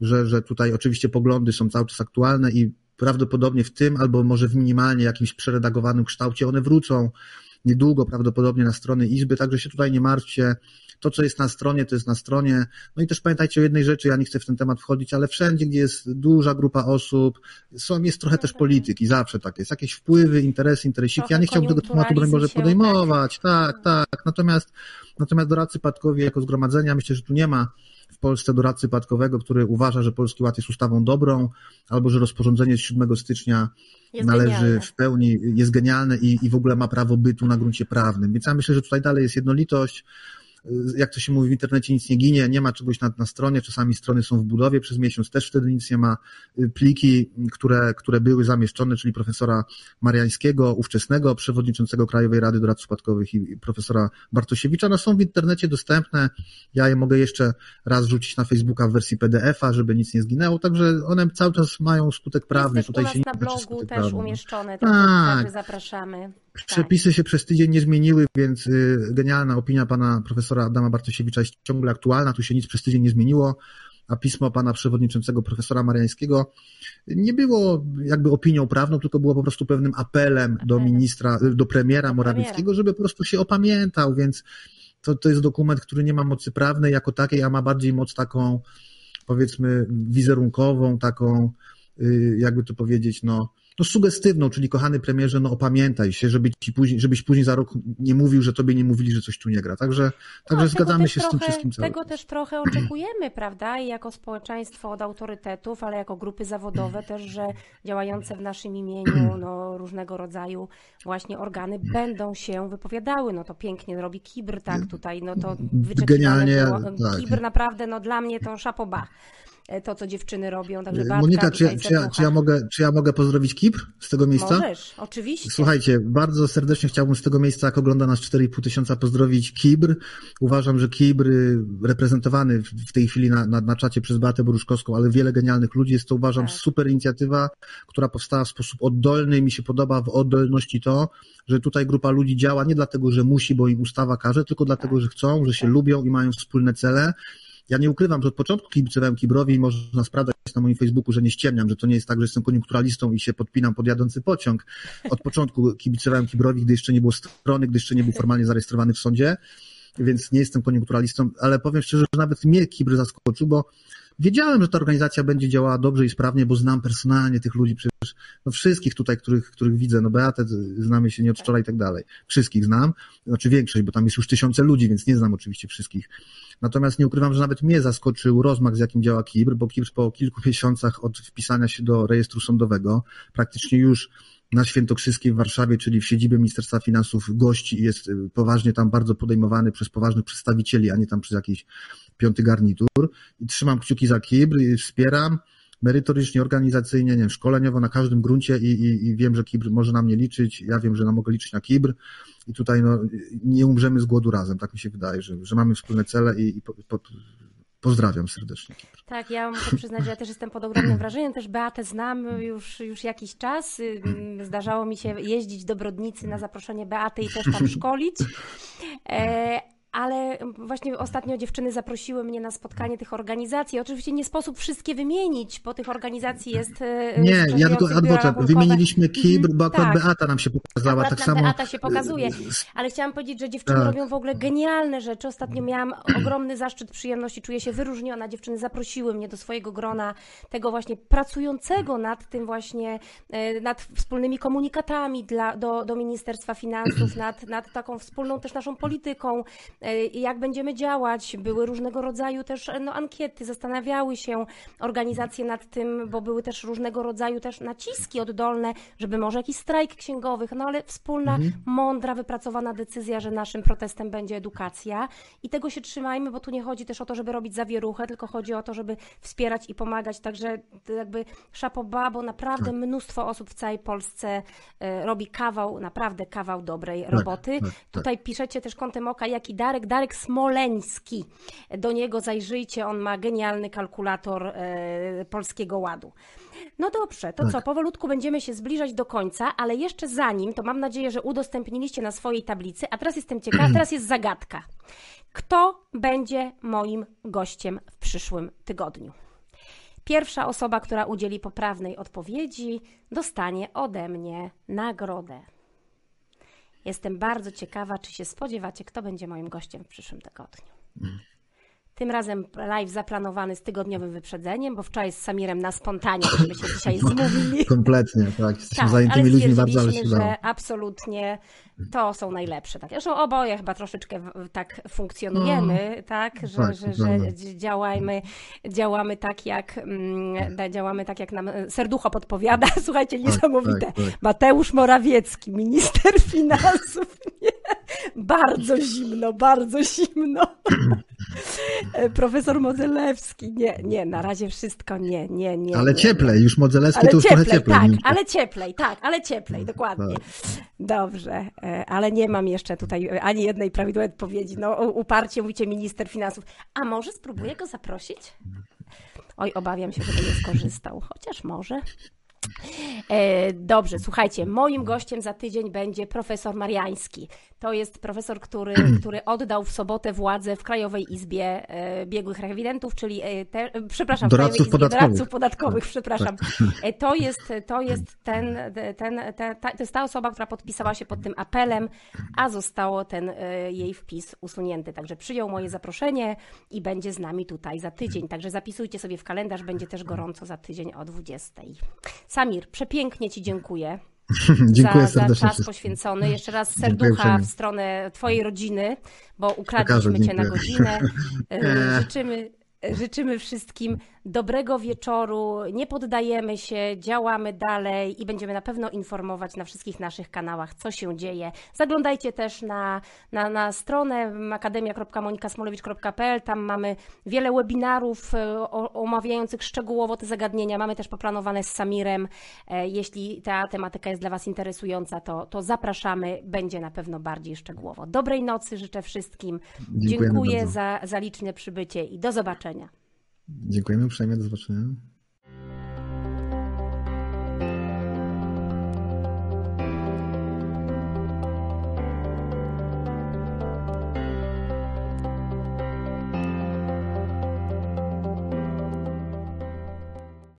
że, że tutaj oczywiście poglądy są cały czas aktualne i prawdopodobnie w tym albo może w minimalnie jakimś przeredagowanym kształcie one wrócą niedługo prawdopodobnie na strony Izby, także się tutaj nie martwcie. To, co jest na stronie, to jest na stronie. No i też pamiętajcie o jednej rzeczy, ja nie chcę w ten temat wchodzić, ale wszędzie, gdzie jest duża grupa osób, są, jest trochę też polityki, zawsze tak jest. Jakieś wpływy, interesy, interesiki. Ja nie chciałbym tego tematu, broń Boże, podejmować. Tak, tak. Natomiast, natomiast doradcy padkowi jako zgromadzenia, myślę, że tu nie ma w Polsce doradcy padkowego, który uważa, że Polski Ład jest ustawą dobrą, albo że rozporządzenie z 7 stycznia jest należy genialne. w pełni, jest genialne i, i w ogóle ma prawo bytu na gruncie prawnym. Więc ja myślę, że tutaj dalej jest jednolitość jak to się mówi w internecie, nic nie ginie, nie ma czegoś na, na stronie, czasami strony są w budowie przez miesiąc, też wtedy nic nie ma. Pliki, które, które były zamieszczone, czyli profesora Mariańskiego, ówczesnego przewodniczącego Krajowej Rady Doradców Spadkowych i profesora Bartosiewicza, one są w internecie dostępne. Ja je mogę jeszcze raz rzucić na Facebooka w wersji PDF-a, żeby nic nie zginęło, także one cały czas mają skutek prawny. Tutaj się na blogu też prawny. umieszczone, tak. także zapraszamy. Przepisy tak. się przez tydzień nie zmieniły, więc y, genialna opinia pana profesora Adama Bartosiewicza jest ciągle aktualna, tu się nic przez tydzień nie zmieniło, a pismo pana przewodniczącego profesora Mariańskiego nie było jakby opinią prawną, tylko było po prostu pewnym apelem do ministra, do premiera Morawieckiego, żeby po prostu się opamiętał, więc to, to jest dokument, który nie ma mocy prawnej jako takiej, a ma bardziej moc taką, powiedzmy, wizerunkową, taką, y, jakby to powiedzieć, no, no sugestywną, czyli kochany premierze, no opamiętaj się, żeby ci później, żebyś później za rok nie mówił, że tobie nie mówili, że coś tu nie gra. Także, także no, zgadzamy się trochę, z tym wszystkim cały Tego też trochę oczekujemy, prawda? I jako społeczeństwo od autorytetów, ale jako grupy zawodowe też, że działające w naszym imieniu, no różnego rodzaju właśnie organy będą się wypowiadały. No to pięknie robi Kibr, tak tutaj, no to wyczekiwane było. Tak. Kibr naprawdę, no dla mnie to szapoba. E, to, co dziewczyny robią. Także Monika, czy ja, czy, ja, czy, ja mogę, czy ja mogę pozdrowić Kipr z tego miejsca? Możesz, oczywiście. Słuchajcie, bardzo serdecznie chciałbym z tego miejsca, jak ogląda nas 4,5 tysiąca, pozdrowić Kibr. Uważam, że Kibr y, reprezentowany w tej chwili na, na, na czacie przez Beatę Boruszkowską, ale wiele genialnych ludzi, jest to uważam tak. super inicjatywa, która powstała w sposób oddolny i mi się podoba w oddolności to, że tutaj grupa ludzi działa nie dlatego, że musi, bo im ustawa każe, tylko dlatego, tak. że chcą, że się tak. lubią i mają wspólne cele ja nie ukrywam, że od początku kibicowałem Kibrowi i można sprawdzać na moim Facebooku, że nie ściemniam, że to nie jest tak, że jestem koniunkturalistą i się podpinam pod jadący pociąg. Od początku kibicowałem Kibrowi, gdy jeszcze nie było strony, gdy jeszcze nie był formalnie zarejestrowany w sądzie, więc nie jestem koniunkturalistą, ale powiem szczerze, że nawet mnie Kibry zaskoczył, bo wiedziałem, że ta organizacja będzie działała dobrze i sprawnie, bo znam personalnie tych ludzi, przecież no wszystkich tutaj, których, których widzę, no Beatę znamy się nie od wczoraj i tak dalej. Wszystkich znam, znaczy większość, bo tam jest już tysiące ludzi, więc nie znam oczywiście wszystkich. Natomiast nie ukrywam, że nawet mnie zaskoczył rozmach, z jakim działa KIBR, bo KIBR po kilku miesiącach od wpisania się do rejestru sądowego praktycznie już na Świętokrzyskiej w Warszawie, czyli w siedzibie Ministerstwa Finansów gości i jest y, poważnie tam bardzo podejmowany przez poważnych przedstawicieli, a nie tam przez jakiś piąty garnitur. I trzymam kciuki za KIBR wspieram merytorycznie, organizacyjnie, nie wiem, szkoleniowo na każdym gruncie i, i, i wiem, że KIBR może na mnie liczyć, ja wiem, że na mogę liczyć na KIBR i tutaj no, nie umrzemy z głodu razem, tak mi się wydaje, że, że mamy wspólne cele i, i po, po, pozdrawiam serdecznie. Tak, ja muszę przyznać, że ja też jestem pod ogromnym wrażeniem, też Beatę znam już, już jakiś czas, zdarzało mi się jeździć do Brodnicy na zaproszenie Beaty i też tam szkolić. E, ale właśnie ostatnio dziewczyny zaprosiły mnie na spotkanie tych organizacji. Oczywiście nie sposób wszystkie wymienić, bo tych organizacji jest. E, nie, ja tylko adwokat. Wymieniliśmy KIBR, bo akurat tak. Beata nam się pokazała. Akurat tak samo. Beata się pokazuje, ale chciałam powiedzieć, że dziewczyny tak. robią w ogóle genialne rzeczy. Ostatnio miałam ogromny zaszczyt, przyjemność i czuję się wyróżniona. Dziewczyny zaprosiły mnie do swojego grona, tego właśnie pracującego nad tym właśnie, e, nad wspólnymi komunikatami dla, do, do Ministerstwa Finansów, nad, nad taką wspólną też naszą polityką E, jak będziemy działać. Były różnego rodzaju też e, no, ankiety, zastanawiały się organizacje nad tym, bo były też różnego rodzaju też naciski oddolne, żeby może jakiś strajk księgowych, no ale wspólna, mhm. mądra, wypracowana decyzja, że naszym protestem będzie edukacja i tego się trzymajmy, bo tu nie chodzi też o to, żeby robić zawieruchę, tylko chodzi o to, żeby wspierać i pomagać, także jakby szapoba, bo naprawdę tak. mnóstwo osób w całej Polsce e, robi kawał, naprawdę kawał dobrej tak, roboty. Tak, tak, Tutaj piszecie też kątem oka, jaki Darek Darek Smoleński. Do niego zajrzyjcie, on ma genialny kalkulator e, Polskiego Ładu. No dobrze, to tak. co, powolutku będziemy się zbliżać do końca, ale jeszcze zanim, to mam nadzieję, że udostępniliście na swojej tablicy, a teraz jestem ciekawa, teraz jest zagadka. Kto będzie moim gościem w przyszłym tygodniu? Pierwsza osoba, która udzieli poprawnej odpowiedzi, dostanie ode mnie nagrodę. Jestem bardzo ciekawa, czy się spodziewacie, kto będzie moim gościem w przyszłym tygodniu. Tym razem live zaplanowany z tygodniowym wyprzedzeniem, bo wczoraj z Samirem na spontanie żeśmy się dzisiaj zmówili. Kompletnie, tak. Jesteśmy tak, zajętymi ludźmi, bardzo ale że absolutnie to są najlepsze. Tak. Zresztą oboje chyba troszeczkę tak funkcjonujemy, no, tak, że, tak, że, że działamy, działamy tak jak mm, działamy tak jak nam serducho podpowiada. Słuchajcie, tak, niesamowite. Tak, tak, Mateusz Morawiecki, minister finansów. Nie? Bardzo zimno, bardzo zimno. E, profesor Modzelewski, nie, nie, na razie wszystko nie, nie, nie. Ale nie, cieplej, już Modzelewski ale to już cieplej, trochę cieplej. Tak, ale cieplej, tak, ale cieplej, dokładnie. Tak. Dobrze, e, ale nie mam jeszcze tutaj ani jednej prawidłowej odpowiedzi. No, uparcie mówicie minister finansów. A może spróbuję go zaprosić? Oj, obawiam się, żeby nie skorzystał, chociaż może. E, dobrze, słuchajcie, moim gościem za tydzień będzie profesor Mariański. To jest profesor, który, który oddał w sobotę władzę w Krajowej Izbie e, Biegłych Rewidentów, czyli, e, te, przepraszam, doradców Izbie podatkowych. doradców podatkowych, tak, przepraszam. Tak. To jest, to jest ten, ten, ten, ta, to jest ta osoba, która podpisała się pod tym apelem, a zostało ten jej wpis usunięty. Także przyjął moje zaproszenie i będzie z nami tutaj za tydzień. Także zapisujcie sobie w kalendarz, będzie też gorąco za tydzień o 20. Samir, przepięknie Ci dziękuję. Dziękuję za. Za czas poświęcony. Jeszcze raz serducha w stronę Twojej rodziny, bo ukradliśmy Cię na godzinę. E, życzymy, życzymy wszystkim dobrego wieczoru, nie poddajemy się, działamy dalej i będziemy na pewno informować na wszystkich naszych kanałach, co się dzieje. Zaglądajcie też na, na, na stronę akademia.monikasmolewicz.pl, tam mamy wiele webinarów e, omawiających szczegółowo te zagadnienia. Mamy też poplanowane z Samirem. E, jeśli ta tematyka jest dla Was interesująca, to, to zapraszamy, będzie na pewno bardziej szczegółowo. Dobrej nocy życzę wszystkim. Dziękuję za, za liczne przybycie i do zobaczenia. Dziękujemy uprzejmie, do zobaczenia.